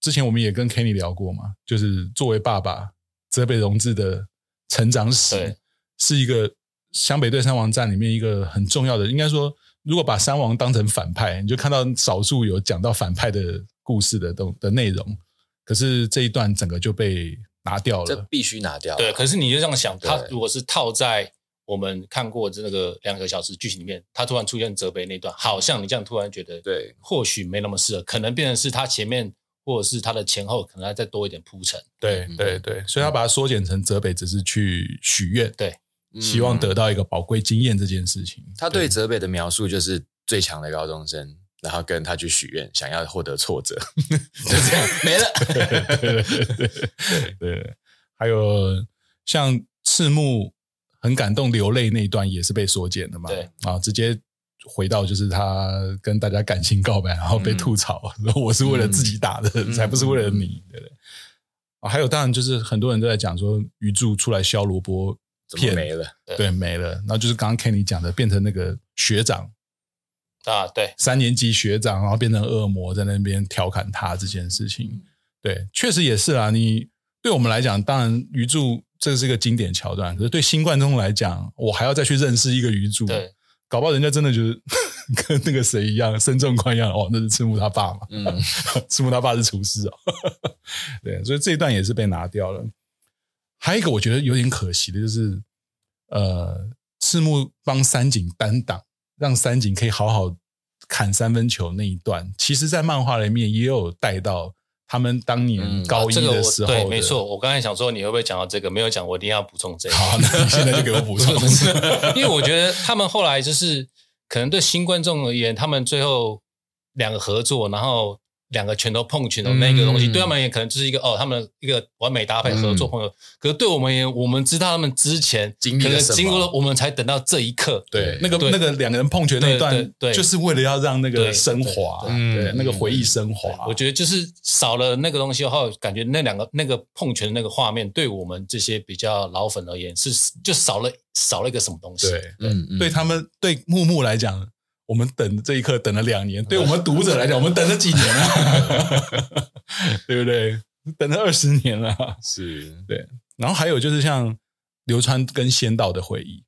之前我们也跟 Kenny 聊过嘛，就是作为爸爸，泽北荣治的成长史，是一个湘北对山王战里面一个很重要的。应该说，如果把山王当成反派，你就看到少数有讲到反派的故事的东的内容。可是这一段整个就被拿掉了，这必须拿掉。对，可是你就这样想，他如果是套在。我们看过这个两个小时剧情里面，他突然出现泽北那段，好像你这样突然觉得，对，或许没那么适合，可能变成是他前面或者是他的前后，可能还再多一点铺陈。对对对，所以他把它缩减成泽北只是去许愿，对，希望得到一个宝贵经验这件事情。他对泽北的描述就是最强的高中生，然后跟他去许愿，想要获得挫折，就这样没了。对对对对，还有像赤木。很感动流泪那一段也是被缩减的嘛？对啊，直接回到就是他跟大家感情告白，然后被吐槽，我是为了自己打的，嗯、才不是为了你，对不对？啊，还有当然就是很多人都在讲说鱼柱出来削萝卜片没了，对，没了。然后就是刚刚 Kenny 讲的，变成那个学长啊，对，三年级学长，然后变成恶魔在那边调侃他这件事情，对，确实也是啊。你对我们来讲，当然鱼柱。这是一个经典桥段，可是对新观众来讲，我还要再去认识一个鱼柱，对，搞不好人家真的就是 跟那个谁一样，深圳宽一样，哦，那是赤木他爸嘛，嗯，赤木他爸是厨师哦，对，所以这一段也是被拿掉了。还有一个我觉得有点可惜的就是，呃，赤木帮三井单挡，让三井可以好好砍三分球那一段，其实在漫画里面也有带到。他们当年高一的时候、嗯啊这个，对，没错。我刚才想说，你会不会讲到这个？没有讲，我一定要补充这个。好，那你现在就给我补充。因为我觉得他们后来就是可能对新观众而言，他们最后两个合作，然后两个拳头碰拳头那个东西，嗯、对他们而言可能就是一个哦，他们一个完美搭配合作朋友。嗯、可是对我们而言，我们知道他们之前经历了什么，经过了，我们才等到这一刻。对，那个那个两个人碰拳那一段，对，对，对，就是为了要让那个升华，对，那个回忆升华。我觉得就是少了那个东西后，感觉那两个那个碰拳的那个画面，对我们这些比较老粉而言，是就少了少了一个什么东西。对，嗯，对他们对木木来讲。我们等这一刻等了两年，对我们读者来讲，我们等了几年了，对不对？等了二十年了，是。对。然后还有就是像流川跟仙道的回忆，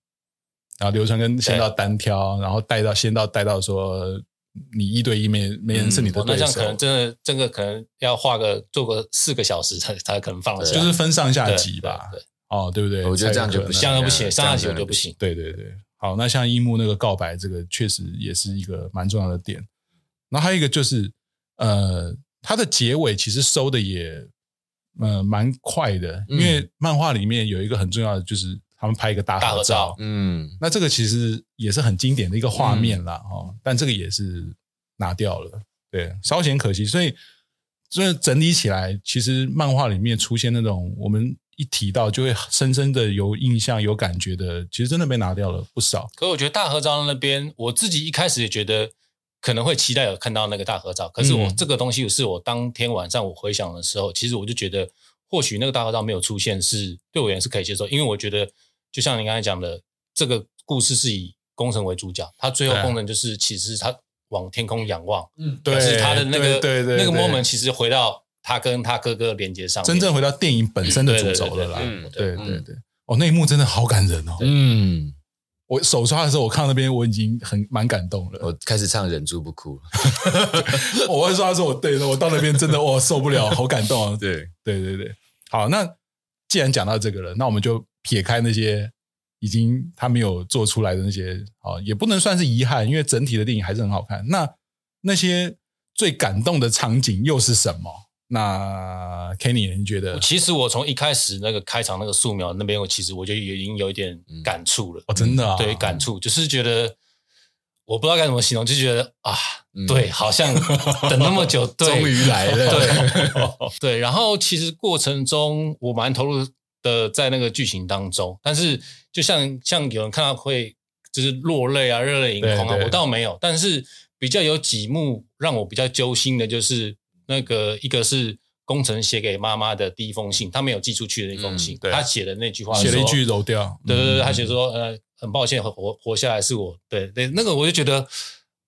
然后流川跟仙道单挑，然后带到仙道带到说你一对一没没人是你的对手，嗯、那这样可能真的这个可能要画个做个四个小时才才可能放得下，就是分上下集吧，对对对。哦，对不对？我觉得这样就不行，这样不行，上下集就不行，对对对。好，那像樱木那个告白，这个确实也是一个蛮重要的点。然后还有一个就是，呃，它的结尾其实收的也，呃，蛮快的。因为漫画里面有一个很重要的，就是他们拍一个大合照。嗯，那这个其实也是很经典的一个画面啦。哦，嗯、但这个也是拿掉了，对，稍显可惜。所以，所以整理起来，其实漫画里面出现那种我们。一提到就会深深的有印象、有感觉的，其实真的被拿掉了不少。可我觉得大合照那边，我自己一开始也觉得可能会期待有看到那个大合照。可是我这个东西是我当天晚上我回想的时候，嗯、其实我就觉得或许那个大合照没有出现是对我也是可以接受，因为我觉得就像你刚才讲的，这个故事是以工程为主角，他最后功能就是其实他往天空仰望，嗯，对，是他的那个对对那个 moment 其实回到。他跟他哥哥连接上，真正回到电影本身的主轴了啦。对对对，哦，那一幕真的好感人哦。嗯，我手刷的时候，我看到那边我已经很蛮感动了，我开始唱《忍住不哭》了。我会说他说我对的，我到那边真的我受不了，好感动啊。对对对对，好，那既然讲到这个了，那我们就撇开那些已经他没有做出来的那些，啊，也不能算是遗憾，因为整体的电影还是很好看。那那些最感动的场景又是什么？那 Kenny，你觉得？其实我从一开始那个开场那个素描那边，我其实我就已经有一点感触了。哦，真的啊？对，感触就是觉得我不知道该怎么形容，就觉得啊，对，好像等那么久，终于来了。对，对。然后其实过程中我蛮投入的在那个剧情当中，但是就像像有人看到会就是落泪啊，热泪盈眶啊，我倒没有。但是比较有几幕让我比较揪心的，就是。那个一个是工程写给妈妈的第一封信，他没有寄出去的那封信，嗯、他写的那句话，写了一句揉掉，对对对，他写说呃，很抱歉，活活下来是我，对对，那个我就觉得，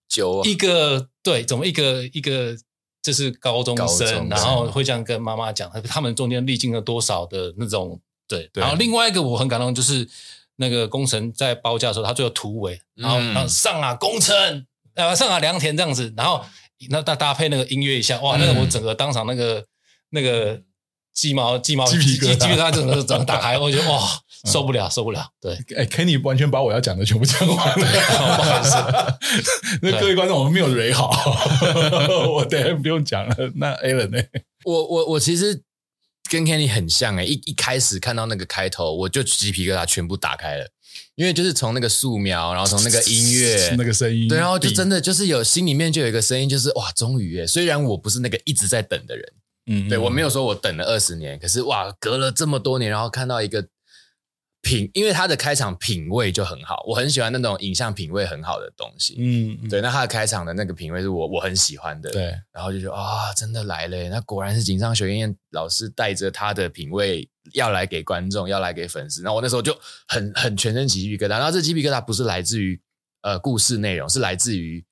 就一个对，怎么一个一个就是高中生，然后会这样跟妈妈讲，他们中间历经了多少的那种，对，对。然后另外一个我很感动，就是那个工程在包架的时候，他最后突围，然后然后上啊工程，呃上啊良田这样子，然后。那搭搭配那个音乐一下，哇！那个我整个当场那个那个鸡毛鸡毛鸡皮疙瘩，它整个整个打开，我觉得哇，受不了受不了。对，哎，Kenny 完全把我要讲的全部讲完了，不好意思。那各位观众，我们没有蕊好，我等下不用讲了。那 Alan 呢？我我我其实跟 Kenny 很像哎，一一开始看到那个开头，我就鸡皮疙瘩全部打开了。因为就是从那个素描，然后从那个音乐，那个声音，对，然后就真的就是有心里面就有一个声音，就是哇，终于耶！虽然我不是那个一直在等的人，嗯，对，我没有说我等了二十年，可是哇，隔了这么多年，然后看到一个。品，因为他的开场品味就很好，我很喜欢那种影像品味很好的东西。嗯，嗯对，那他的开场的那个品味是我我很喜欢的。对，然后就觉得啊，真的来了，那果然是井上雄彦老师带着他的品味要来给观众，要来给粉丝。然后我那时候就很很全身起鸡皮疙瘩。然后这鸡皮疙瘩不是来自于呃故事内容，是来自于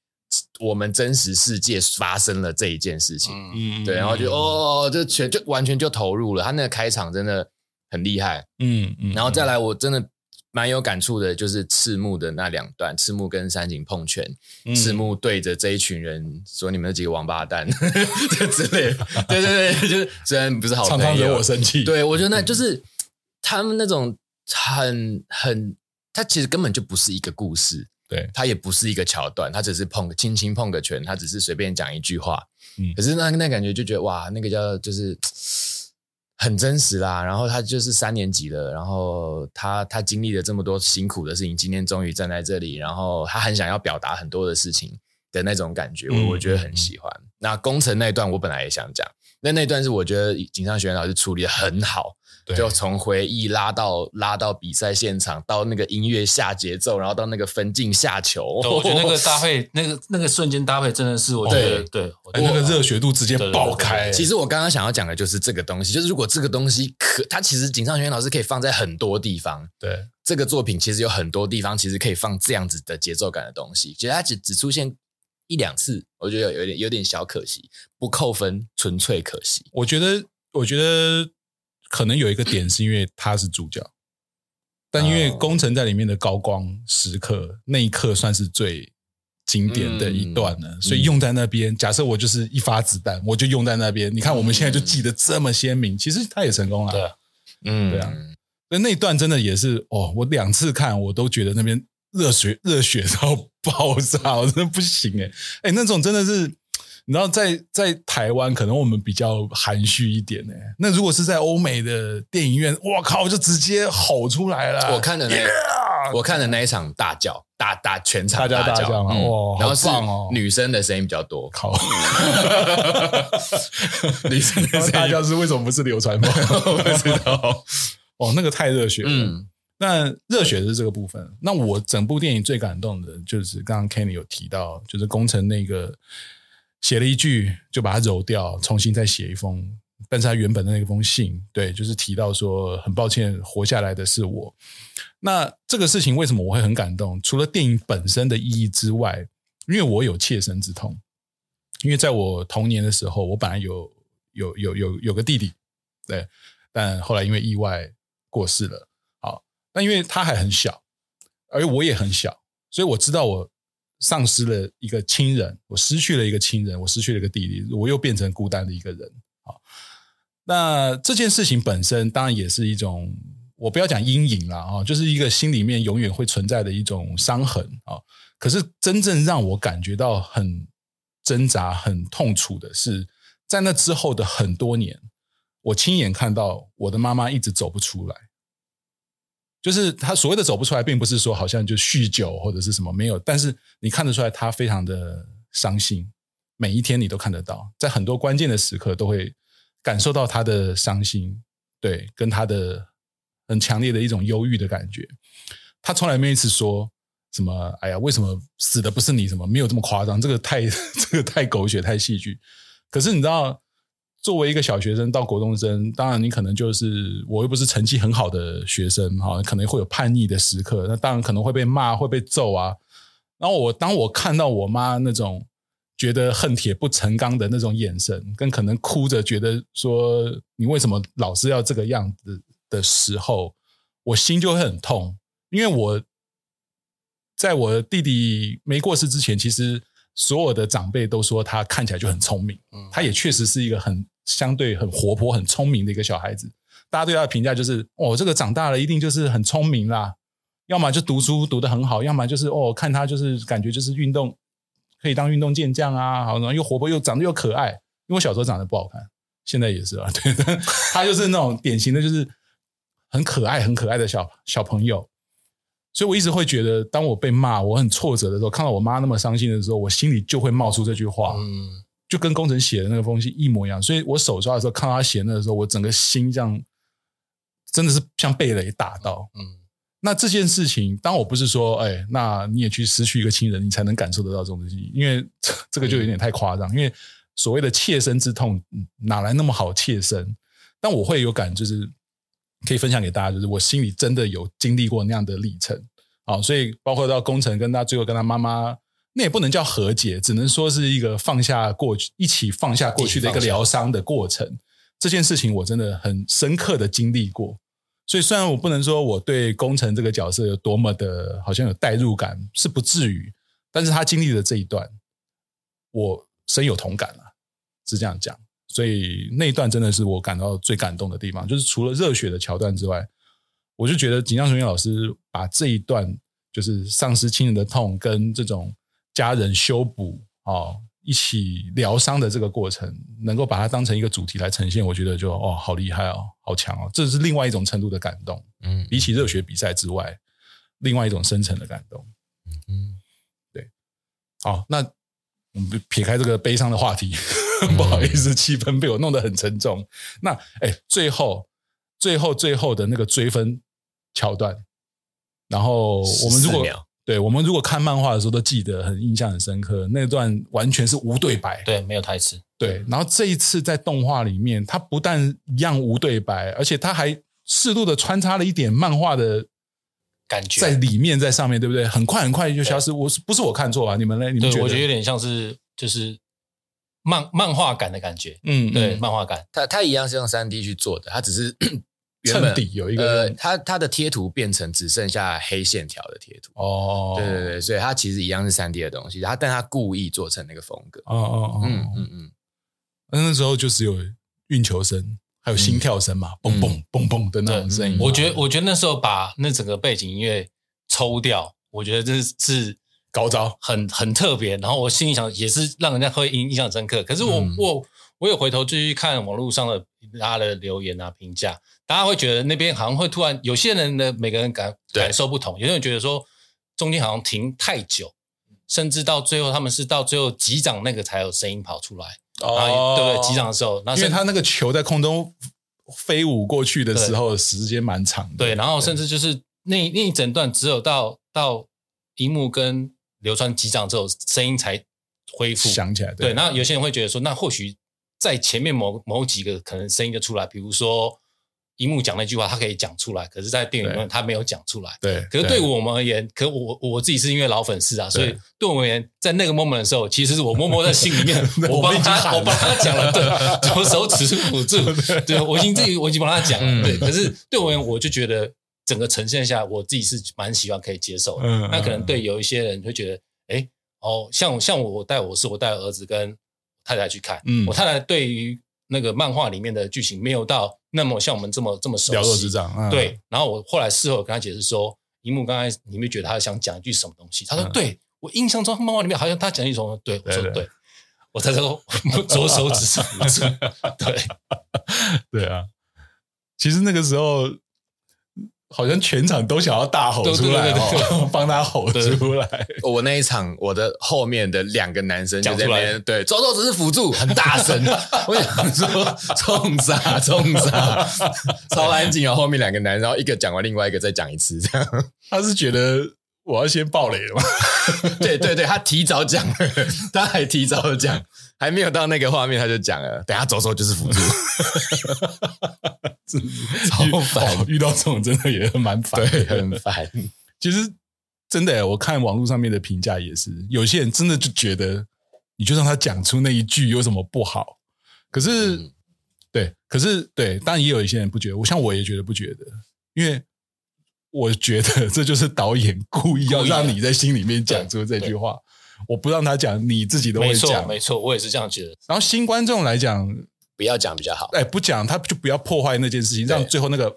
我们真实世界发生了这一件事情。嗯，对，然后就哦，就全就完全就投入了。他那个开场真的。很厉害，嗯嗯，然后再来，我真的蛮有感触的，就是赤木的那两段，赤木跟山井碰拳，嗯、赤木对着这一群人说：“你们这几个王八蛋”这 之类的，对对对，就是虽然不是好朋友，常常惹我生气。对，我觉得那就是他们那种很很，他其实根本就不是一个故事，对，他也不是一个桥段，他只是碰轻轻碰个拳，他只是随便讲一句话，嗯，可是那那感觉就觉得哇，那个叫就是。很真实啦，然后他就是三年级的，然后他他经历了这么多辛苦的事情，今天终于站在这里，然后他很想要表达很多的事情，的那种感觉，我、嗯、我觉得很喜欢。嗯、那工程那一段我本来也想讲，那那段是我觉得井上学院老师处理的很好。就从回忆拉到拉到比赛现场，到那个音乐下节奏，然后到那个分镜下球，我觉得那个 搭配，那个那个瞬间搭配真的是我觉得对，对，那个热血度直接爆开。其实我刚刚想要讲的就是这个东西，就是如果这个东西可，它其实井上学院老师可以放在很多地方。对，这个作品其实有很多地方其实可以放这样子的节奏感的东西，其实它只只出现一两次，我觉得有点有点小可惜，不扣分，纯粹可惜。我觉得，我觉得。可能有一个点是因为他是主角，但因为工程在里面的高光时刻，那一刻算是最经典的一段了，所以用在那边。假设我就是一发子弹，我就用在那边。你看我们现在就记得这么鲜明，其实他也成功了。对，嗯，对啊。那那段真的也是哦，我两次看我都觉得那边热血热血到爆炸，我真的不行诶诶，那种真的是。你知道在，在在台湾，可能我们比较含蓄一点呢。那如果是在欧美的电影院，我靠，就直接吼出来了。我看的那，yeah! 我看的那一场大叫，大大全场大叫，哇，然后是女生的声音比较多。靠，女生的声音大叫是为什么不是流川枫？我不知道。哦，那个太热血了。嗯，那热血是这个部分。那我整部电影最感动的就是刚刚 Kenny 有提到，就是工程那个。写了一句，就把它揉掉，重新再写一封。但是他原本的那封信，对，就是提到说，很抱歉，活下来的是我。那这个事情为什么我会很感动？除了电影本身的意义之外，因为我有切身之痛。因为在我童年的时候，我本来有有有有有个弟弟，对，但后来因为意外过世了。好，但因为他还很小，而我也很小，所以我知道我。丧失了一个亲人，我失去了一个亲人，我失去了一个弟弟，我又变成孤单的一个人。好，那这件事情本身当然也是一种，我不要讲阴影了啊，就是一个心里面永远会存在的一种伤痕啊。可是真正让我感觉到很挣扎、很痛楚的是，在那之后的很多年，我亲眼看到我的妈妈一直走不出来。就是他所谓的走不出来，并不是说好像就酗酒或者是什么没有，但是你看得出来他非常的伤心，每一天你都看得到，在很多关键的时刻都会感受到他的伤心，对，跟他的很强烈的一种忧郁的感觉。他从来没有一次说什么，哎呀，为什么死的不是你？什么没有这么夸张？这个太这个太狗血，太戏剧。可是你知道？作为一个小学生到国中生，当然你可能就是我又不是成绩很好的学生哈，可能会有叛逆的时刻，那当然可能会被骂，会被揍啊。然后我当我看到我妈那种觉得恨铁不成钢的那种眼神，跟可能哭着觉得说你为什么老是要这个样子的时候，我心就会很痛，因为我在我弟弟没过世之前，其实所有的长辈都说他看起来就很聪明，他也确实是一个很。相对很活泼、很聪明的一个小孩子，大家对他的评价就是：哦，这个长大了一定就是很聪明啦。要么就读书读得很好，要么就是哦，看他就是感觉就是运动可以当运动健将啊，好，然后又活泼又长得又可爱。因为我小时候长得不好看，现在也是啊。对，他就是那种典型的，就是很可爱、很可爱的小小朋友。所以我一直会觉得，当我被骂、我很挫折的时候，看到我妈那么伤心的时候，我心里就会冒出这句话。嗯。就跟工程写的那个封信一模一样，所以我手抓的时候，看到他写那的时候，我整个心这样，真的是像被雷打到。嗯，那这件事情，当我不是说，哎，那你也去失去一个亲人，你才能感受得到这种东西，因为这个就有点太夸张。因为所谓的切身之痛，哪来那么好切身？但我会有感，就是可以分享给大家，就是我心里真的有经历过那样的历程。好，所以包括到工程跟他最后跟他妈妈。那也不能叫和解，只能说是一个放下过去，一起放下过去的一个疗伤的过程。这件事情我真的很深刻的经历过，所以虽然我不能说我对工程这个角色有多么的好像有代入感，是不至于，但是他经历的这一段，我深有同感啊，是这样讲。所以那一段真的是我感到最感动的地方，就是除了热血的桥段之外，我就觉得井上雄彦老师把这一段就是丧失亲人的痛跟这种。家人修补哦，一起疗伤的这个过程，能够把它当成一个主题来呈现，我觉得就哦，好厉害哦，好强哦，这是另外一种程度的感动。嗯，比起热血比赛之外，另外一种深层的感动。嗯嗯，对。好，那我们撇开这个悲伤的话题，不好意思，气氛被我弄得很沉重。那哎，最后最后最后的那个追分桥段，然后我们如果对我们如果看漫画的时候都记得很印象很深刻，那段完全是无对白，对，没有台词。对，然后这一次在动画里面，它不但一样无对白，而且它还适度的穿插了一点漫画的感觉在里面，在上面对不对？很快很快就消失。我是不是我看错啊？你们呢？你们觉得？我觉得有点像是就是漫漫画感的感觉。嗯，对，漫画感。它它一样是用三 D 去做的，它只是 衬底有一个，呃，它它的贴图变成只剩下黑线条的贴图。哦，对对对，所以它其实一样是三 D 的东西，它但它故意做成那个风格。哦哦哦，嗯嗯嗯。那时候就只有运球声，还有心跳声嘛，嘣嘣嘣嘣的那种声音。我觉得，我觉得那时候把那整个背景音乐抽掉，我觉得这是高招，很很特别。然后我心里想，也是让人家会印印象深刻。可是我、嗯、我我有回头继续看网络上的大家的留言啊评价，大家会觉得那边好像会突然有些人的每个人感感受不同，有些人觉得说中间好像停太久，甚至到最后他们是到最后击掌那个才有声音跑出来。哦，对不对？击掌的时候，因为他那个球在空中飞舞过去的时候，时间蛮长的。对，然后甚至就是那那一整段，只有到到樱木跟流川击掌之后，声音才恢复响起来。对，然后有些人会觉得说，那或许在前面某某几个可能声音就出来，比如说。樱木讲那句话，他可以讲出来，可是，在电影里面他没有讲出来。对，可是对我们而言，可我我自己是因为老粉丝啊，所以对我们而言，在那个 moment 的时候，其实是我默默在心里面，我帮他，我帮他讲了，对，左手指辅助，对，我已经自己我已经帮他讲了，对。可是对我而言，我就觉得整个呈现下，我自己是蛮喜欢可以接受的。那可能对有一些人会觉得，哎，哦，像像我带我是我带儿子跟太太去看，嗯，我太太对于。那个漫画里面的剧情没有到那么像我们这么这么熟悉，了若指掌。嗯、对，然后我后来事后跟他解释说，樱木刚才你没觉得他想讲一句什么东西？他说：“嗯、对我印象中漫画里面好像他讲一种，对我说对，我才说左手指是辅助。”对，对啊，其实那个时候。好像全场都想要大吼出来，哦，帮他吼出来。我那一场，我的后面的两个男生就在那边，对，周周只是辅助，很大声。我想说，冲杀，冲杀，超安静哦。后面两个男生，然后一个讲完，另外一个再讲一次，这样。他是觉得我要先爆雷了吗？对对对，他提早讲了，他还提早讲，还没有到那个画面他就讲了。等下走走就是辅助。超烦，遇到这种真的也蛮烦，对，很烦。其实真的，我看网络上面的评价也是，有些人真的就觉得，你就让他讲出那一句有什么不好？可是，嗯、对，可是对，当然也有一些人不觉得，我像我也觉得不觉得，因为我觉得这就是导演故意要让你在心里面讲出这句话，我不让他讲，你自己都会讲，没错，没错，我也是这样觉得。然后新观众来讲。不要讲比较好。哎，不讲他就不要破坏那件事情，让最后那个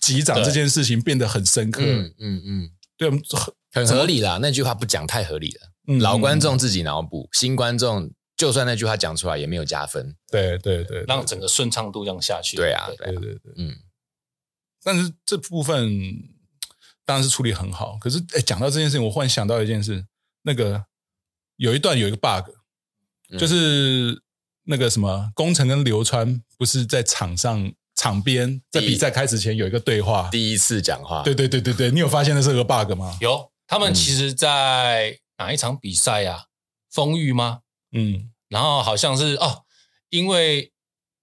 击掌这件事情变得很深刻。嗯嗯嗯，对，很合理啦。那句话不讲太合理了。老观众自己脑补，新观众就算那句话讲出来也没有加分。对对对，让整个顺畅度这样下去。对啊，对对对，嗯。但是这部分当然是处理很好。可是，哎，讲到这件事情，我忽然想到一件事，那个有一段有一个 bug，就是。那个什么，宫城跟流川不是在场上场边，在比赛开始前有一个对话，第一次讲话。对对对对对，你有发现那是个 bug 吗？有，他们其实，在哪一场比赛呀？丰裕吗？嗯，然后好像是哦，因为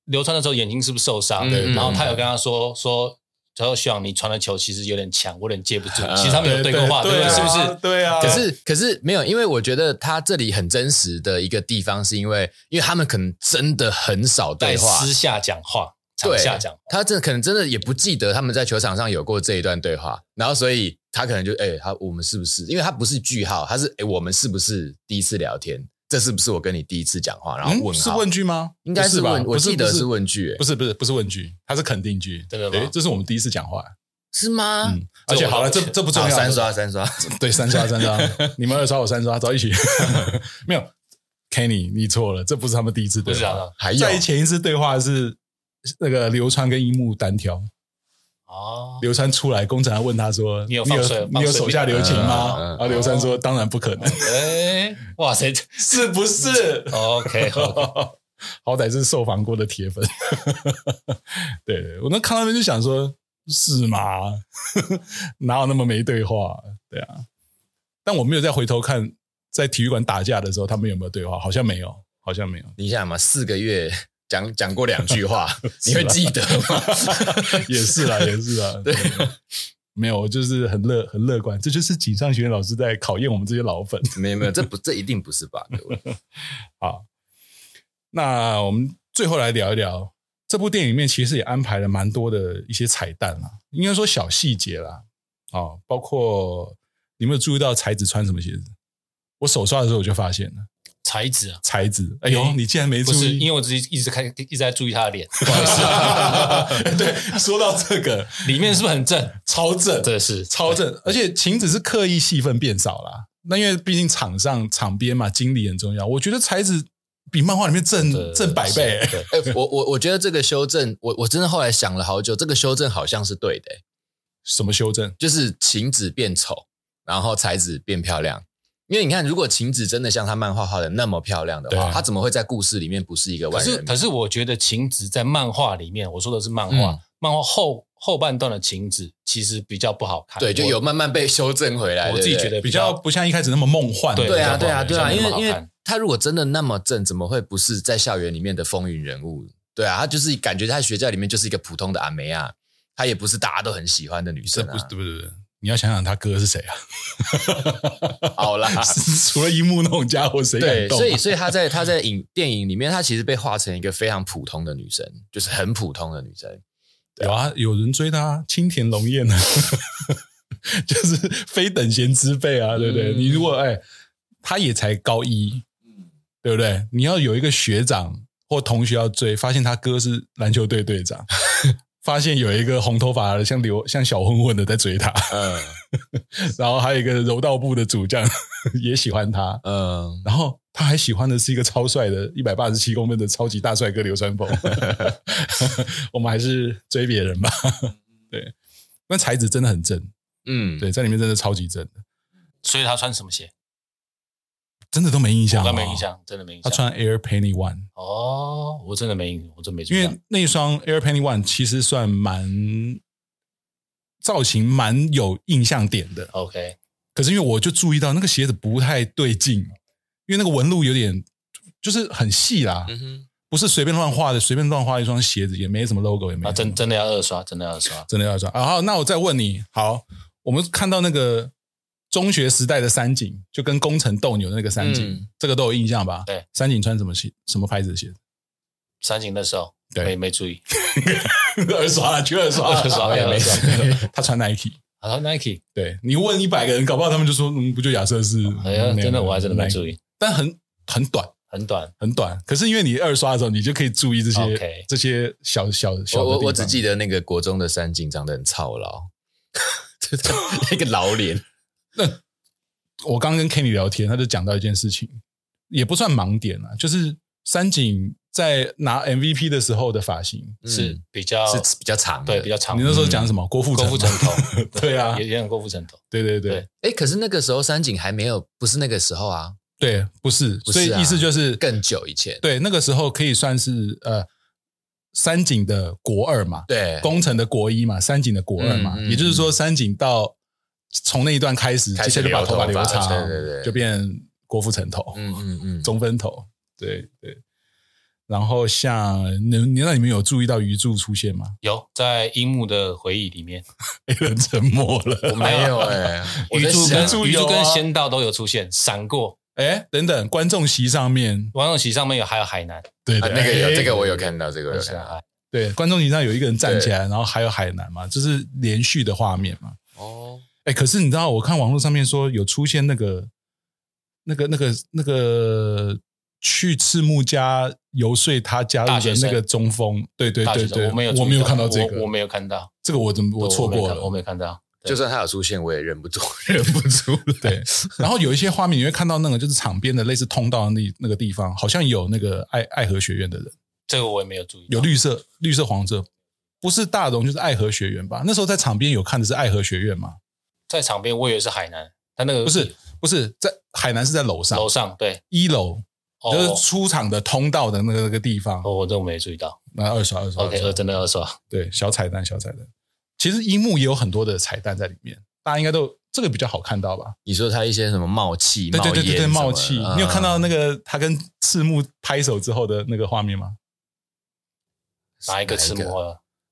流川的时候眼睛是不是受伤？对，然后他有跟他说说。他说：“希望你传的球其实有点强，我有点接不住。其实他们有对过话，对，是不是？对啊。可是可是没有，因为我觉得他这里很真实的一个地方，是因为因为他们可能真的很少对话，私下讲话，场下讲话。他这可能真的也不记得他们在球场上有过这一段对话，然后所以他可能就哎，他我们是不是？因为他不是句号，他是哎，我们是不是第一次聊天？”这是不是我跟你第一次讲话？然后问、嗯、是问句吗？应该是问，我记得是问句，不是不是不是问句，它是肯定句。真的吗？这是我们第一次讲话，是吗？嗯，而且好了，这这不重要，三刷三刷，对，三刷三刷，你们二刷我三刷，走一起。没有，Kenny，你错了，这不是他们第一次对话，还有在前一次对话是那个流川跟樱木单挑。哦，流川出来，工程还问他说：“你有你有你有手下留情吗？”然后流川说：“当然不可能。”哎，哇塞，是不是？OK，好 歹是受访过的铁粉。对，我那看到那边就想说：“是吗？哪有那么没对话？”对啊，但我没有再回头看，在体育馆打架的时候，他们有没有对话？好像没有，好像没有。你想嘛，四个月。讲讲过两句话，你会记得吗？也是啦，也是啦。对，没有，我就是很乐很乐观，这就是井上学院老师在考验我们这些老粉。没有没有，这不这一定不是吧？好，那我们最后来聊一聊这部电影里面，其实也安排了蛮多的一些彩蛋啦，应该说小细节啦。啊，包括你有没有注意到才子穿什么鞋子？我手刷的时候我就发现了。才子啊，才子！哎呦，你竟然没注意？不是，因为我自己一直看，一直在注意他的脸。不好意思啊，对，说到这个，里面是不是很正？超正，这是超正。而且晴子是刻意戏份变少了，那因为毕竟场上场边嘛，经理很重要。我觉得才子比漫画里面正正百倍。哎，我我我觉得这个修正，我我真的后来想了好久，这个修正好像是对的。什么修正？就是晴子变丑，然后才子变漂亮。因为你看，如果晴子真的像他漫画画的那么漂亮的话，他怎么会在故事里面不是一个外人？可是，可是我觉得晴子在漫画里面，我说的是漫画，嗯、漫画后后半段的晴子其实比较不好看。对，就有慢慢被修正回来。我自己觉得比较不像一开始那么梦幻。对啊，对啊，对啊，因为因为他如果真的那么正，怎么会不是在校园里面的风云人物？对啊，他就是感觉他在学校里面就是一个普通的阿梅啊，他也不是大家都很喜欢的女生啊，对不对？你要想想他哥是谁啊？好啦，除了樱木那种家伙，谁敢动？对，所以所以他在他在影电影里面，他其实被画成一个非常普通的女生，就是很普通的女生。有啊，有人追她，青田龙彦呢，就是非等闲之辈啊，对不对？嗯、你如果哎，他也才高一，对不对？你要有一个学长或同学要追，发现他哥是篮球队队长。发现有一个红头发的像刘像小混混的在追他，嗯，然后还有一个柔道部的主将 也喜欢他，嗯，然后他还喜欢的是一个超帅的一百八十七公分的超级大帅哥流川枫，我们还是追别人吧，对，那才子真的很正，嗯，对，在里面真的超级正的，所以他穿什么鞋？真的都没印象，都没印象，真的没印象。他穿 Air Penny One，哦，我真的没印象，我真没。因为那双 Air Penny One 其实算蛮造型蛮有印象点的。OK，可是因为我就注意到那个鞋子不太对劲，因为那个纹路有点就是很细啦，嗯、不是随便乱画的，随便乱画一双鞋子也没什么 logo，也没。啊，真真的要二刷，真的要二刷，真的要二刷。啊，好，那我再问你，好，我们看到那个。中学时代的三井就跟工程斗牛的那个三井，嗯、这个都有印象吧？对，三井穿什么鞋？什么牌子的鞋子？三井那时候，对，没没注意，二刷了，去二刷，二刷也没刷。他穿 Nike，他穿 Nike。对，你问一百个人，搞不好他们就说，嗯，不就亚瑟士？哎呀，真的，我还真的没注意。但很很短，很短，很短。可是因为你二刷的时候，你就可以注意这些这些小小小的。我我只记得那个国中的三井长得很操劳，那个老脸。那我刚跟 Kenny 聊天，他就讲到一件事情，也不算盲点啊，就是三井在拿 MVP 的时候的发型是比较是比较长，对，比较长。你那时候讲什么？郭富城，郭富城头，对啊，也也很郭富城头，对对对。哎，可是那个时候三井还没有，不是那个时候啊，对，不是，所以意思就是更久以前。对，那个时候可以算是呃三井的国二嘛，对，工程的国一嘛，三井的国二嘛，也就是说三井到。从那一段开始，接下来就把头发留长，对对对，就变郭富城头，嗯嗯嗯，中分头，对对。然后像你，你那里面有注意到鱼柱出现吗？有，在樱木的回忆里面，有人沉默了。我没有哎，鱼柱跟鱼柱跟仙道都有出现，闪过。哎，等等，观众席上面，观众席上面有还有海南，对对，那个有，这个我有看到，这个有看到。对，观众席上有一个人站起来，然后还有海南嘛，就是连续的画面嘛？哦。哎，可是你知道，我看网络上面说有出现那个、那个、那个、那个去赤木家游说他加入的那个中锋，对对对对，我没有，我没有看到这个，我没有看到这个，我怎么我错过了？我没有看到，就算他有出现，我也忍不住，忍不住。对，然后有一些画面你会看到那个就是场边的类似通道那那个地方，好像有那个爱爱河学院的人，这个我也没有注意，有绿色、绿色、黄色。不是大荣就是爱河学院吧？那时候在场边有看的是爱河学院吗？在场边我以为是海南，他那个不是不是在海南是在楼上，楼上对一楼。就是出场的通道的那个那个地方，哦，我都没注意到。那二刷二刷，OK，真的二刷。对，小彩蛋，小彩蛋。其实樱木也有很多的彩蛋在里面，大家应该都这个比较好看到吧？你说他一些什么冒气，对对对对对，冒气。你有看到那个他跟赤木拍手之后的那个画面吗？哪一个赤木？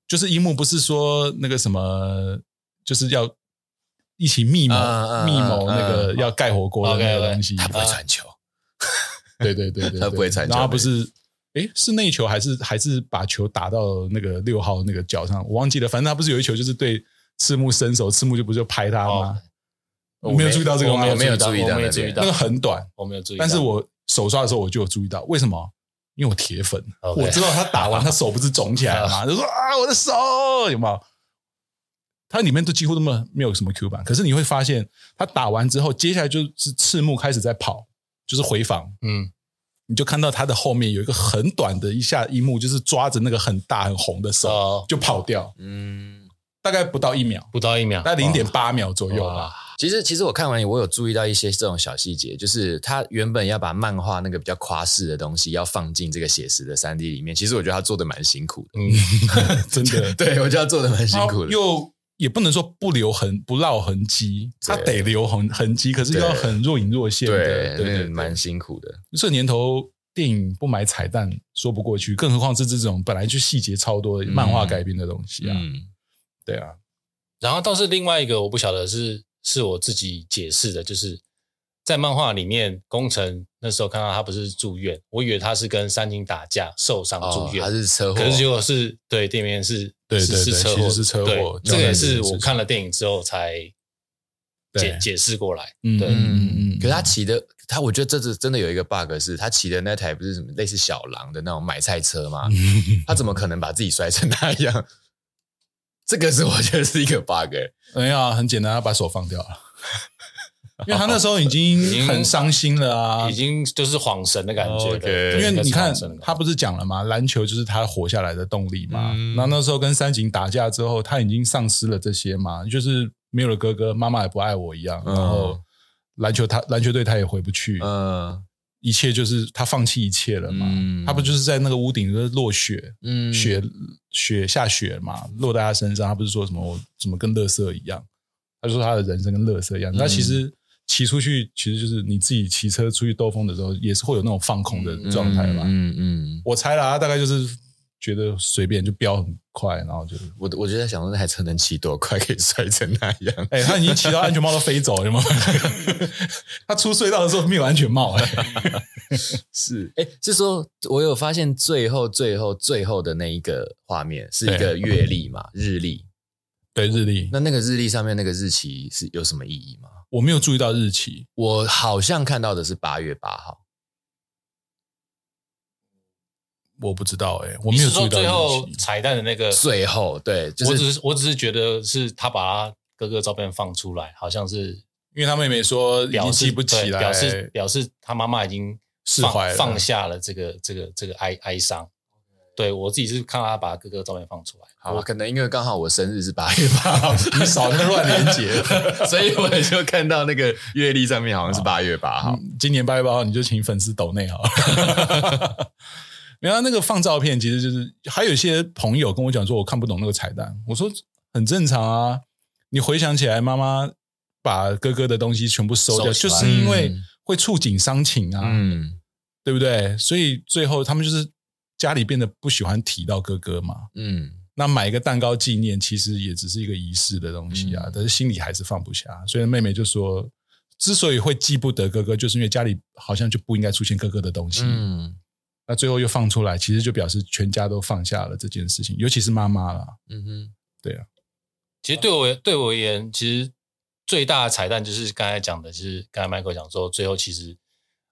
就是樱木不是说那个什么，就是要一起密谋密谋那个要盖火锅的那个东西，他不会传球。对对对对，他不会传球。然后不是，诶，是内球还是还是把球打到那个六号那个脚上？我忘记了。反正他不是有一球，就是对赤木伸手，赤木就不是就拍他吗？我没有注意到这个吗？我没有注意到，没有注意到。那个很短，我没有注意。但是我手刷的时候我就有注意到，为什么？因为我铁粉，我知道他打完他手不是肿起来了吗？就说啊，我的手有没有？他里面都几乎都没有没有什么 Q 版，可是你会发现它打完之后，接下来就是赤木开始在跑。就是回防，嗯，你就看到他的后面有一个很短的一下一幕，就是抓着那个很大很红的手就跑掉，嗯，大概不到一秒，不到一秒，大概零点八秒左右吧。其实，其实我看完我有注意到一些这种小细节，就是他原本要把漫画那个比较夸饰的东西要放进这个写实的三 D 里面，其实我觉得他做的蛮辛苦的，嗯，真的，对我觉得他做的蛮辛苦的，又。也不能说不留痕不烙痕迹，他得留痕痕迹，可是要很若隐若现的，对对，对，蛮辛苦的。这年头电影不买彩蛋说不过去，更何况是这种本来就细节超多的漫画改编的东西啊。嗯，对啊。然后倒是另外一个我不晓得是是我自己解释的，就是。在漫画里面，工程那时候看到他不是住院，我以为他是跟三井打架受伤住院，他是车祸，可是结果是对店面是，对对对，是车祸，是车祸。这个也是我看了电影之后才解解释过来。对，嗯嗯。可是他骑的，他我觉得这次真的有一个 bug，是他骑的那台不是什么类似小狼的那种买菜车吗？他怎么可能把自己摔成那样？这个是我觉得是一个 bug。没有，很简单，他把手放掉了。因为他那时候已经很伤心了啊，已经就是恍神的感觉。因为你看，他不是讲了吗？篮球就是他活下来的动力嘛。然后那时候跟三井打架之后，他已经丧失了这些嘛，就是没有了哥哥，妈妈也不爱我一样。然后篮球他篮球队他也回不去，嗯，一切就是他放弃一切了嘛。他不就是在那个屋顶就是落雪，嗯，雪雪下雪嘛，落在他身上。他不是说什么怎么跟乐色一样？他说他的人生跟乐色一样。那其实。骑出去其实就是你自己骑车出去兜风的时候，也是会有那种放空的状态吧。嗯嗯，我猜啦，大概就是觉得随便就飙很快，然后就我我就在想说那台车能骑多快可以摔成那样？哎，他已经骑到安全帽都飞走了，有没有？他出隧道的时候没有安全帽，哎，是哎，是说我有发现最后最后最后的那一个画面是一个月历嘛，日历，对日历。那那个日历上面那个日期是有什么意义吗？我没有注意到日期，我好像看到的是八月八号，我不知道哎、欸，我没有注意到最后彩蛋的那个？最后，对，就是、我只是我只是觉得是他把他哥哥照片放出来，好像是因为他妹妹说已经记不起来，表示表示他妈妈已经释怀，放下了这个这个这个哀哀伤。对，我自己是看到他把他哥哥照片放出来，好，我可能因为刚好我生日是八月八号，你少那个乱连接，所以我也就看到那个月历上面好像是八月八号。今年八月八号，你就请粉丝抖内好了。没有那个放照片，其实就是还有一些朋友跟我讲说，我看不懂那个彩蛋。我说很正常啊，你回想起来，妈妈把哥哥的东西全部收掉，就是因为会触景伤情啊，嗯，对不对？所以最后他们就是。家里变得不喜欢提到哥哥嘛，嗯，那买一个蛋糕纪念，其实也只是一个仪式的东西啊，嗯、但是心里还是放不下。所以妹妹就说，之所以会记不得哥哥，就是因为家里好像就不应该出现哥哥的东西。嗯，那最后又放出来，其实就表示全家都放下了这件事情，尤其是妈妈啦。嗯哼，对啊。其实对我对我而言，其实最大的彩蛋就是刚才讲的，就是刚才 Michael 讲说，最后其实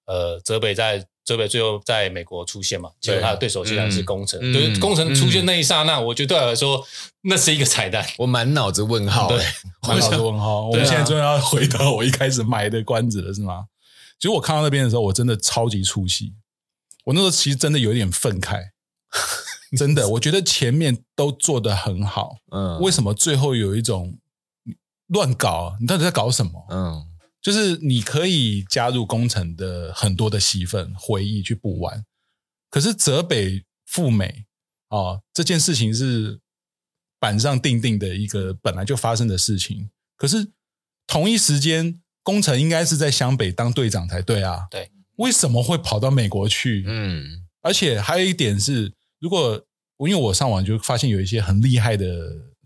呃，泽北在。泽北最后在美国出现嘛？结果他的对手竟然是宫城。就是工程出现那一刹那，我觉得对我来说那是一个彩蛋。我满脑子问号，对，满脑子问号。我们现在终于要回到我一开始埋的关子了，是吗？其实我看到那边的时候，我真的超级出戏。我那时候其实真的有点愤慨，真的，我觉得前面都做得很好，嗯，为什么最后有一种乱搞？你到底在搞什么？嗯，就是你可以加入工程的很多的戏份、回忆去补完，可是泽北赴美啊、哦，这件事情是板上钉钉的一个本来就发生的事情，可是同一时间，工程应该是在湘北当队长才对啊，对，为什么会跑到美国去？嗯。而且还有一点是，如果因为我上网就发现有一些很厉害的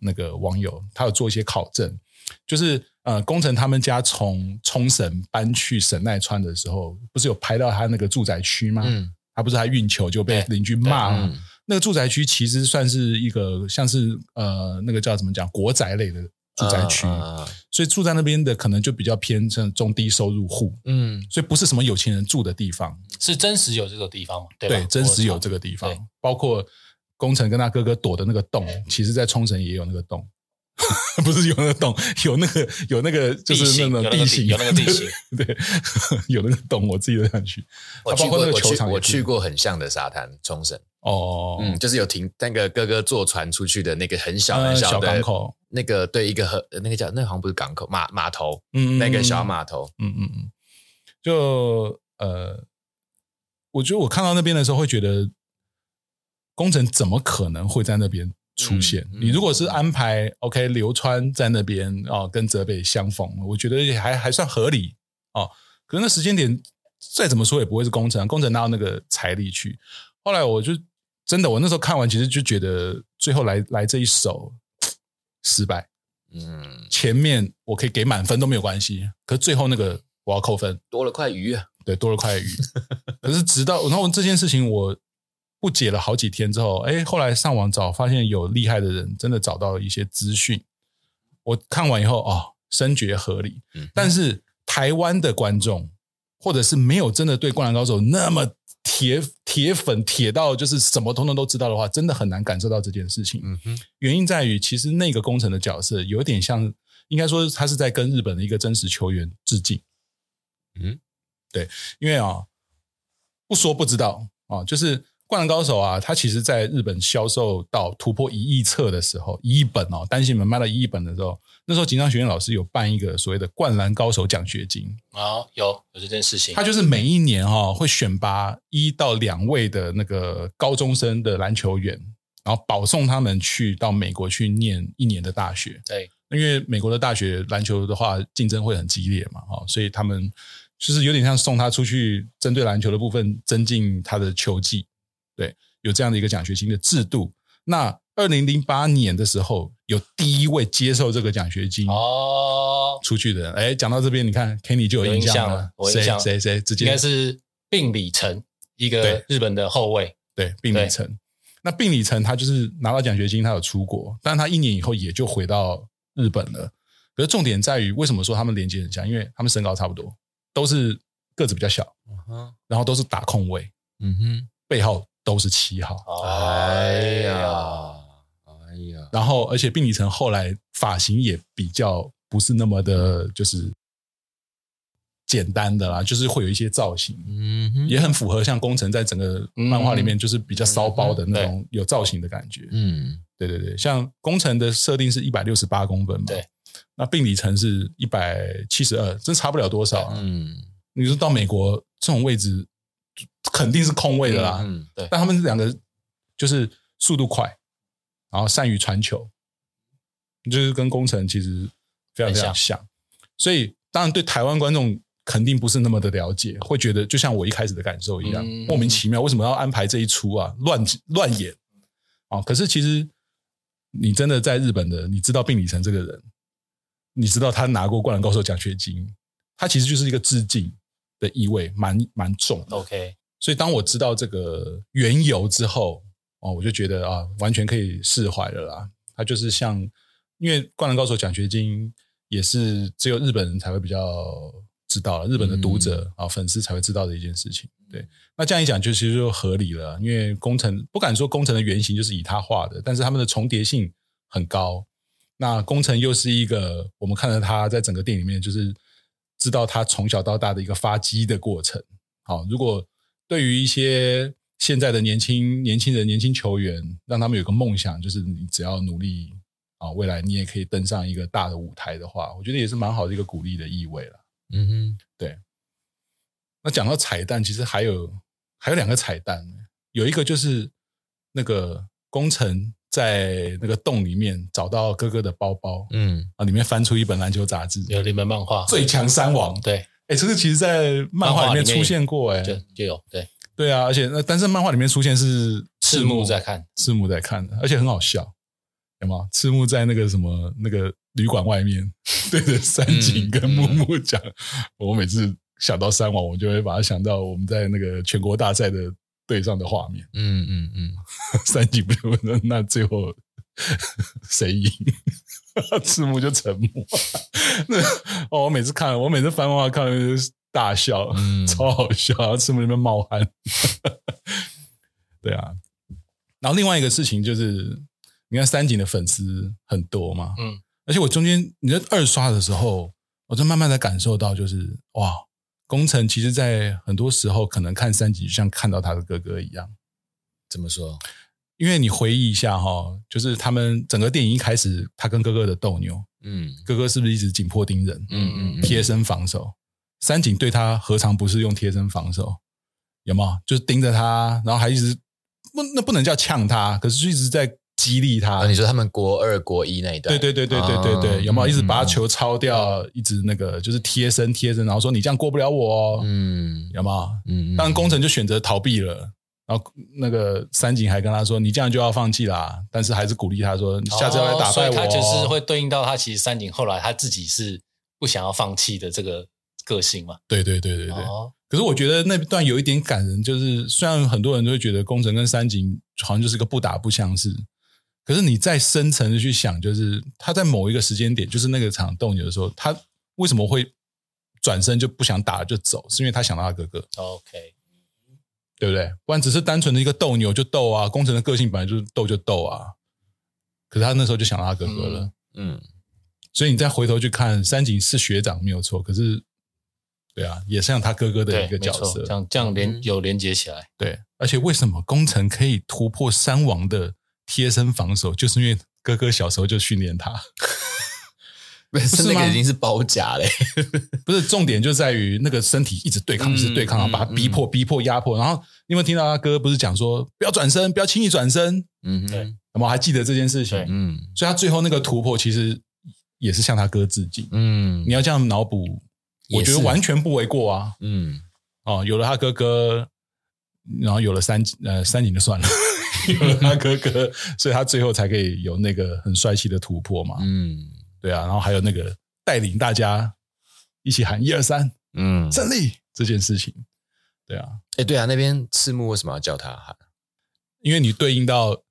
那个网友，他有做一些考证，就是呃，工程他们家从冲绳搬去神奈川的时候，不是有拍到他那个住宅区吗？嗯，他不是他运球就被邻居骂吗？那个住宅区其实算是一个像是呃，那个叫怎么讲国宅类的。住宅区，所以住在那边的可能就比较偏向中低收入户，嗯，所以不是什么有钱人住的地方，是真实有这个地方吗？对，对，真实有这个地方，包括工程跟他哥哥躲的那个洞，其实在冲绳也有那个洞，不是有那个洞，有那个有那个就是那种地形，有那个地形，对，有那个洞，我自己都想去。我去过，我去，我去过很像的沙滩，冲绳。哦，嗯，就是有停那个哥哥坐船出去的那个很小很小的港口，那个对一个河，那个叫那个好像不是港口码码头，嗯，那个小码头，嗯嗯嗯，就呃，我觉得我看到那边的时候会觉得，工程怎么可能会在那边出现？你如果是安排 OK 流川在那边哦，跟泽北相逢，我觉得还还算合理哦。可是那时间点再怎么说也不会是工程、啊，工程哪有那个财力去？后来我就。真的，我那时候看完，其实就觉得最后来来这一手失败。嗯，前面我可以给满分都没有关系，可是最后那个我要扣分，多了块鱼啊。对，多了块鱼。可是直到然后这件事情我不解了好几天之后，哎，后来上网找，发现有厉害的人真的找到了一些资讯。我看完以后哦，深觉合理。嗯，但是台湾的观众或者是没有真的对《灌篮高手》那么。铁铁粉铁到就是什么通通都知道的话，真的很难感受到这件事情。嗯哼，原因在于其实那个工程的角色有点像，应该说他是在跟日本的一个真实球员致敬。嗯，对，因为啊，不说不知道啊，就是。灌篮高手啊，他其实在日本销售到突破一亿册的时候，一亿本哦，单行本卖到一亿本的时候，那时候锦上学院老师有办一个所谓的灌篮高手奖学金啊，有有这件事情。他就是每一年哈、哦、会选拔一到两位的那个高中生的篮球员，然后保送他们去到美国去念一年的大学。对，因为美国的大学篮球的话竞争会很激烈嘛，哈，所以他们就是有点像送他出去，针对篮球的部分增进他的球技。对，有这样的一个奖学金的制度。那二零零八年的时候，有第一位接受这个奖学金哦出去的人。哎，讲到这边，你看 Kenny 就有印象了。谁谁谁？直接应该是病理成，一个日本的后卫。对，病理成。那病理成他就是拿到奖学金，他有出国，但他一年以后也就回到日本了。可是重点在于，为什么说他们连接很像？因为他们身高差不多，都是个子比较小，然后都是打控卫。嗯哼，背号。都是七号，哎呀，哎呀，然后而且病理层后来发型也比较不是那么的，就是简单的啦，就是会有一些造型，嗯哼，也很符合像工程在整个漫画里面就是比较骚包的那种有造型的感觉，嗯，对对对，像工程的设定是一百六十八公分嘛，对，那病理层是一百七十二，真差不了多少，嗯，你说到美国这种位置。肯定是空位的啦，嗯，对。但他们两个就是速度快，然后善于传球，就是跟工程其实非常非常像。所以当然对台湾观众肯定不是那么的了解，会觉得就像我一开始的感受一样，莫名其妙，为什么要安排这一出啊？乱乱演啊！可是其实你真的在日本的，你知道并里成这个人，你知道他拿过灌篮高手奖学金，他其实就是一个致敬。的意味蛮蛮重的，OK。所以当我知道这个缘由之后，哦，我就觉得啊，完全可以释怀了啦。他就是像，因为《灌篮高手》奖学金也是只有日本人才会比较知道了，日本的读者啊、嗯、粉丝才会知道的一件事情。对，那这样一讲就其实就合理了，因为工程不敢说工程的原型就是以他画的，但是他们的重叠性很高。那工程又是一个我们看到他在整个电影里面就是。知道他从小到大的一个发迹的过程。好，如果对于一些现在的年轻年轻人、年轻球员，让他们有个梦想，就是你只要努力啊，未来你也可以登上一个大的舞台的话，我觉得也是蛮好的一个鼓励的意味了。嗯哼，对。那讲到彩蛋，其实还有还有两个彩蛋，有一个就是那个宫城在那个洞里面找到哥哥的包包，嗯。啊，里面翻出一本篮球杂志，有一本漫画《最强三王》，对。哎，这个其实，在漫画里面出现过，哎，就就有，对，对啊，而且那但是漫画里面出现是赤木在看，赤木在看，而且很好笑，有吗？赤木在那个什么那个旅馆外面 对着三井跟木木讲，我每次想到三王，我就会把它想到我们在那个全国大赛的队上的画面，嗯嗯嗯，三井不就那那最后 谁赢？赤木就沉默。那哦，我每次看，我每次翻漫画看就是大笑，嗯、超好笑。然后赤木那边冒汗。对啊。然后另外一个事情就是，你看三井的粉丝很多嘛，嗯。而且我中间你在二刷的时候，我就慢慢的感受到，就是哇，宫城其实在很多时候可能看三井就像看到他的哥哥一样。怎么说？因为你回忆一下哈，就是他们整个电影一开始，他跟哥哥的斗牛，嗯，哥哥是不是一直紧迫盯人，嗯嗯，贴身防守？三井对他何尝不是用贴身防守？有没有？就是盯着他，然后还一直不，那不能叫呛他，可是就一直在激励他。你说他们国二、国一那一段，对对对对对对对，有没有一直把他球抄掉，一直那个就是贴身贴身，然后说你这样过不了我哦，嗯，有没有？嗯，当然宫城就选择逃避了。然后那个三井还跟他说：“你这样就要放弃啦。”但是还是鼓励他说：“你下次要来打败我。哦”所以他就是会对应到他其实三井后来他自己是不想要放弃的这个个性嘛？对对对对对。哦、可是我觉得那段有一点感人，就是虽然很多人都会觉得宫城跟三井好像就是个不打不相识，可是你再深层的去想，就是他在某一个时间点，就是那个场斗牛的时候，他为什么会转身就不想打了就走？是因为他想到他哥哥。OK。对不对？不然只是单纯的一个斗牛就斗啊，工程的个性本来就是斗就斗啊。可是他那时候就想到他哥哥了，嗯，嗯，所以你再回头去看三井是学长没有错，可是，对啊，也像他哥哥的一个角色，这样这样连有连接起来，对。而且为什么工程可以突破三王的贴身防守，就是因为哥哥小时候就训练他。不是那个已经是包夹嘞，不是重点就在于那个身体一直对抗，一直对抗，然后把他逼迫、逼迫、压迫。然后你有没有听到他哥不是讲说不要转身，不要轻易转身？嗯，对。那么还记得这件事情？嗯，所以他最后那个突破其实也是向他哥致敬。嗯，你要这样脑补，我觉得完全不为过啊。嗯，哦，有了他哥哥，然后有了三呃三井就算了，有了他哥哥，所以他最后才可以有那个很帅气的突破嘛。嗯。对啊，然后还有那个带领大家一起喊一二三，嗯，胜利这件事情，对啊，哎，对啊，那边赤木为什么要叫他喊？因为你对应到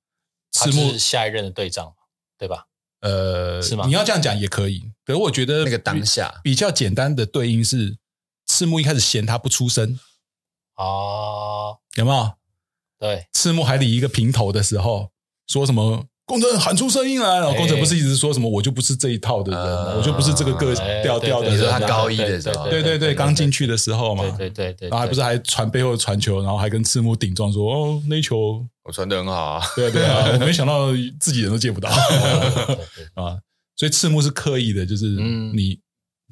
赤木是下一任的队长，对吧？呃，是吗？你要这样讲也可以，可是我觉得那个当下比较简单的对应是赤木一开始嫌他不出声，哦，有没有？对，赤木还理一个平头的时候说什么？宫城喊出声音来，然后宫城不是一直说什么我就不是这一套的人，我就不是这个个调调的人。你说他高一的时候，对对对，刚进去的时候嘛，对对对，然后还不是还传背后传球，然后还跟赤木顶撞说哦，那球。我传的很好啊，对啊对啊，我没想到自己人都接不到。啊，所以赤木是刻意的，就是你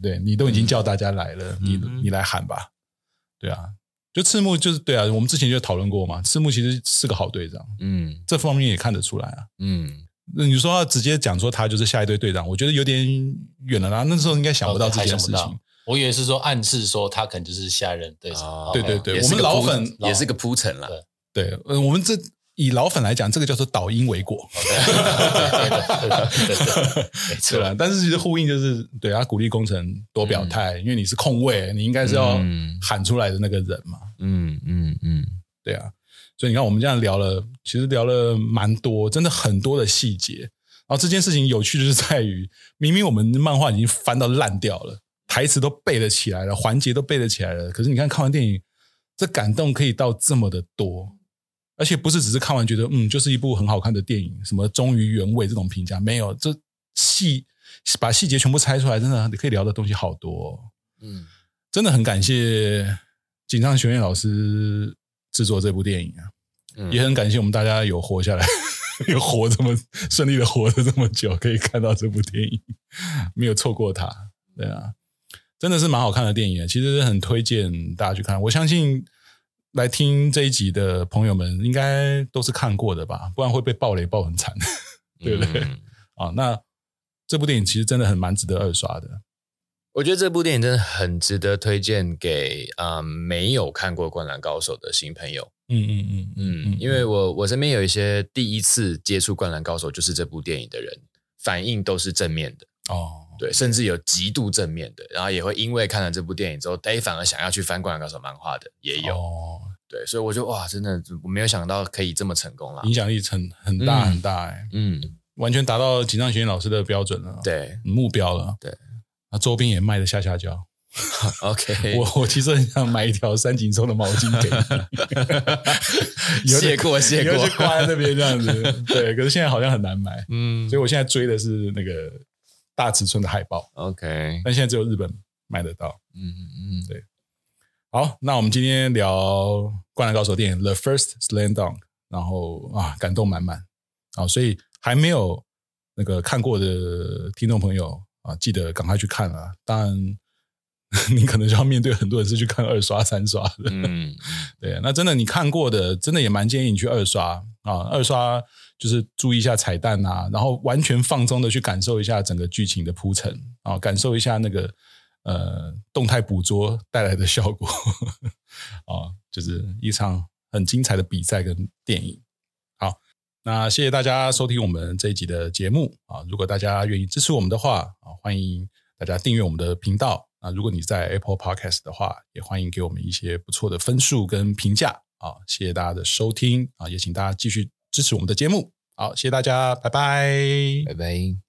对你都已经叫大家来了，你你来喊吧，对啊。就赤木就是对啊，我们之前就讨论过嘛。赤木其实是个好队长，嗯，这方面也看得出来啊，嗯。那你说要直接讲说他就是下一队队长，我觉得有点远了啦。那时候应该想不到这件事情。我以为是说暗示说他可能就是下一任队长。对对对，我们老粉也是个铺陈了。对，呃，我们这以老粉来讲，这个叫做导因为果。没错啦，但是其实呼应就是对啊，鼓励工程多表态，因为你是控卫，你应该是要喊出来的那个人嘛。嗯嗯嗯，对啊。所以你看，我们这样聊了，其实聊了蛮多，真的很多的细节。然后这件事情有趣的是在于，明明我们漫画已经翻到烂掉了，台词都背得起来了，环节都背得起来了，可是你看看完电影，这感动可以到这么的多，而且不是只是看完觉得嗯，就是一部很好看的电影，什么忠于原味这种评价没有，这细把细节全部拆出来，真的你可以聊的东西好多哦。嗯，真的很感谢锦上学院老师。制作这部电影啊，嗯、也很感谢我们大家有活下来，有活这么顺利的活了这么久，可以看到这部电影，没有错过它。对啊，真的是蛮好看的电影，其实很推荐大家去看。我相信来听这一集的朋友们，应该都是看过的吧，不然会被暴雷暴很惨，对不对？嗯、啊，那这部电影其实真的很蛮值得二刷的。我觉得这部电影真的很值得推荐给啊、嗯、没有看过《灌篮高手》的新朋友。嗯嗯嗯嗯，因为我我身边有一些第一次接触《灌篮高手》就是这部电影的人，反应都是正面的哦，对，甚至有极度正面的，然后也会因为看了这部电影之后，哎，反而想要去翻《灌篮高手》漫画的也有。哦，对，所以我就哇，真的我没有想到可以这么成功了，影响力很很大很大哎，嗯，完全达到井上学老师的标准了，对，目标了，对。那周边也卖的下下焦，OK，我我其实很想买一条三井寿的毛巾给你，谢过 谢过，就挂在那边这样子。对，可是现在好像很难买，嗯，所以我现在追的是那个大尺寸的海报，OK，但现在只有日本买得到，嗯嗯嗯，对。好，那我们今天聊《灌篮高手》电影《The First Slam Dunk》，然后啊，感动满满啊，所以还没有那个看过的听众朋友。啊，记得赶快去看啊！当然，你可能就要面对很多人是去看二刷、三刷的。嗯，对。那真的你看过的，真的也蛮建议你去二刷啊！二刷就是注意一下彩蛋啊，然后完全放松的去感受一下整个剧情的铺陈啊，感受一下那个呃动态捕捉带来的效果 啊，就是一场很精彩的比赛跟电影。好那谢谢大家收听我们这一集的节目啊！如果大家愿意支持我们的话啊，欢迎大家订阅我们的频道啊！如果你在 Apple Podcast 的话，也欢迎给我们一些不错的分数跟评价啊！谢谢大家的收听啊！也请大家继续支持我们的节目。好，谢谢大家，拜拜，拜拜。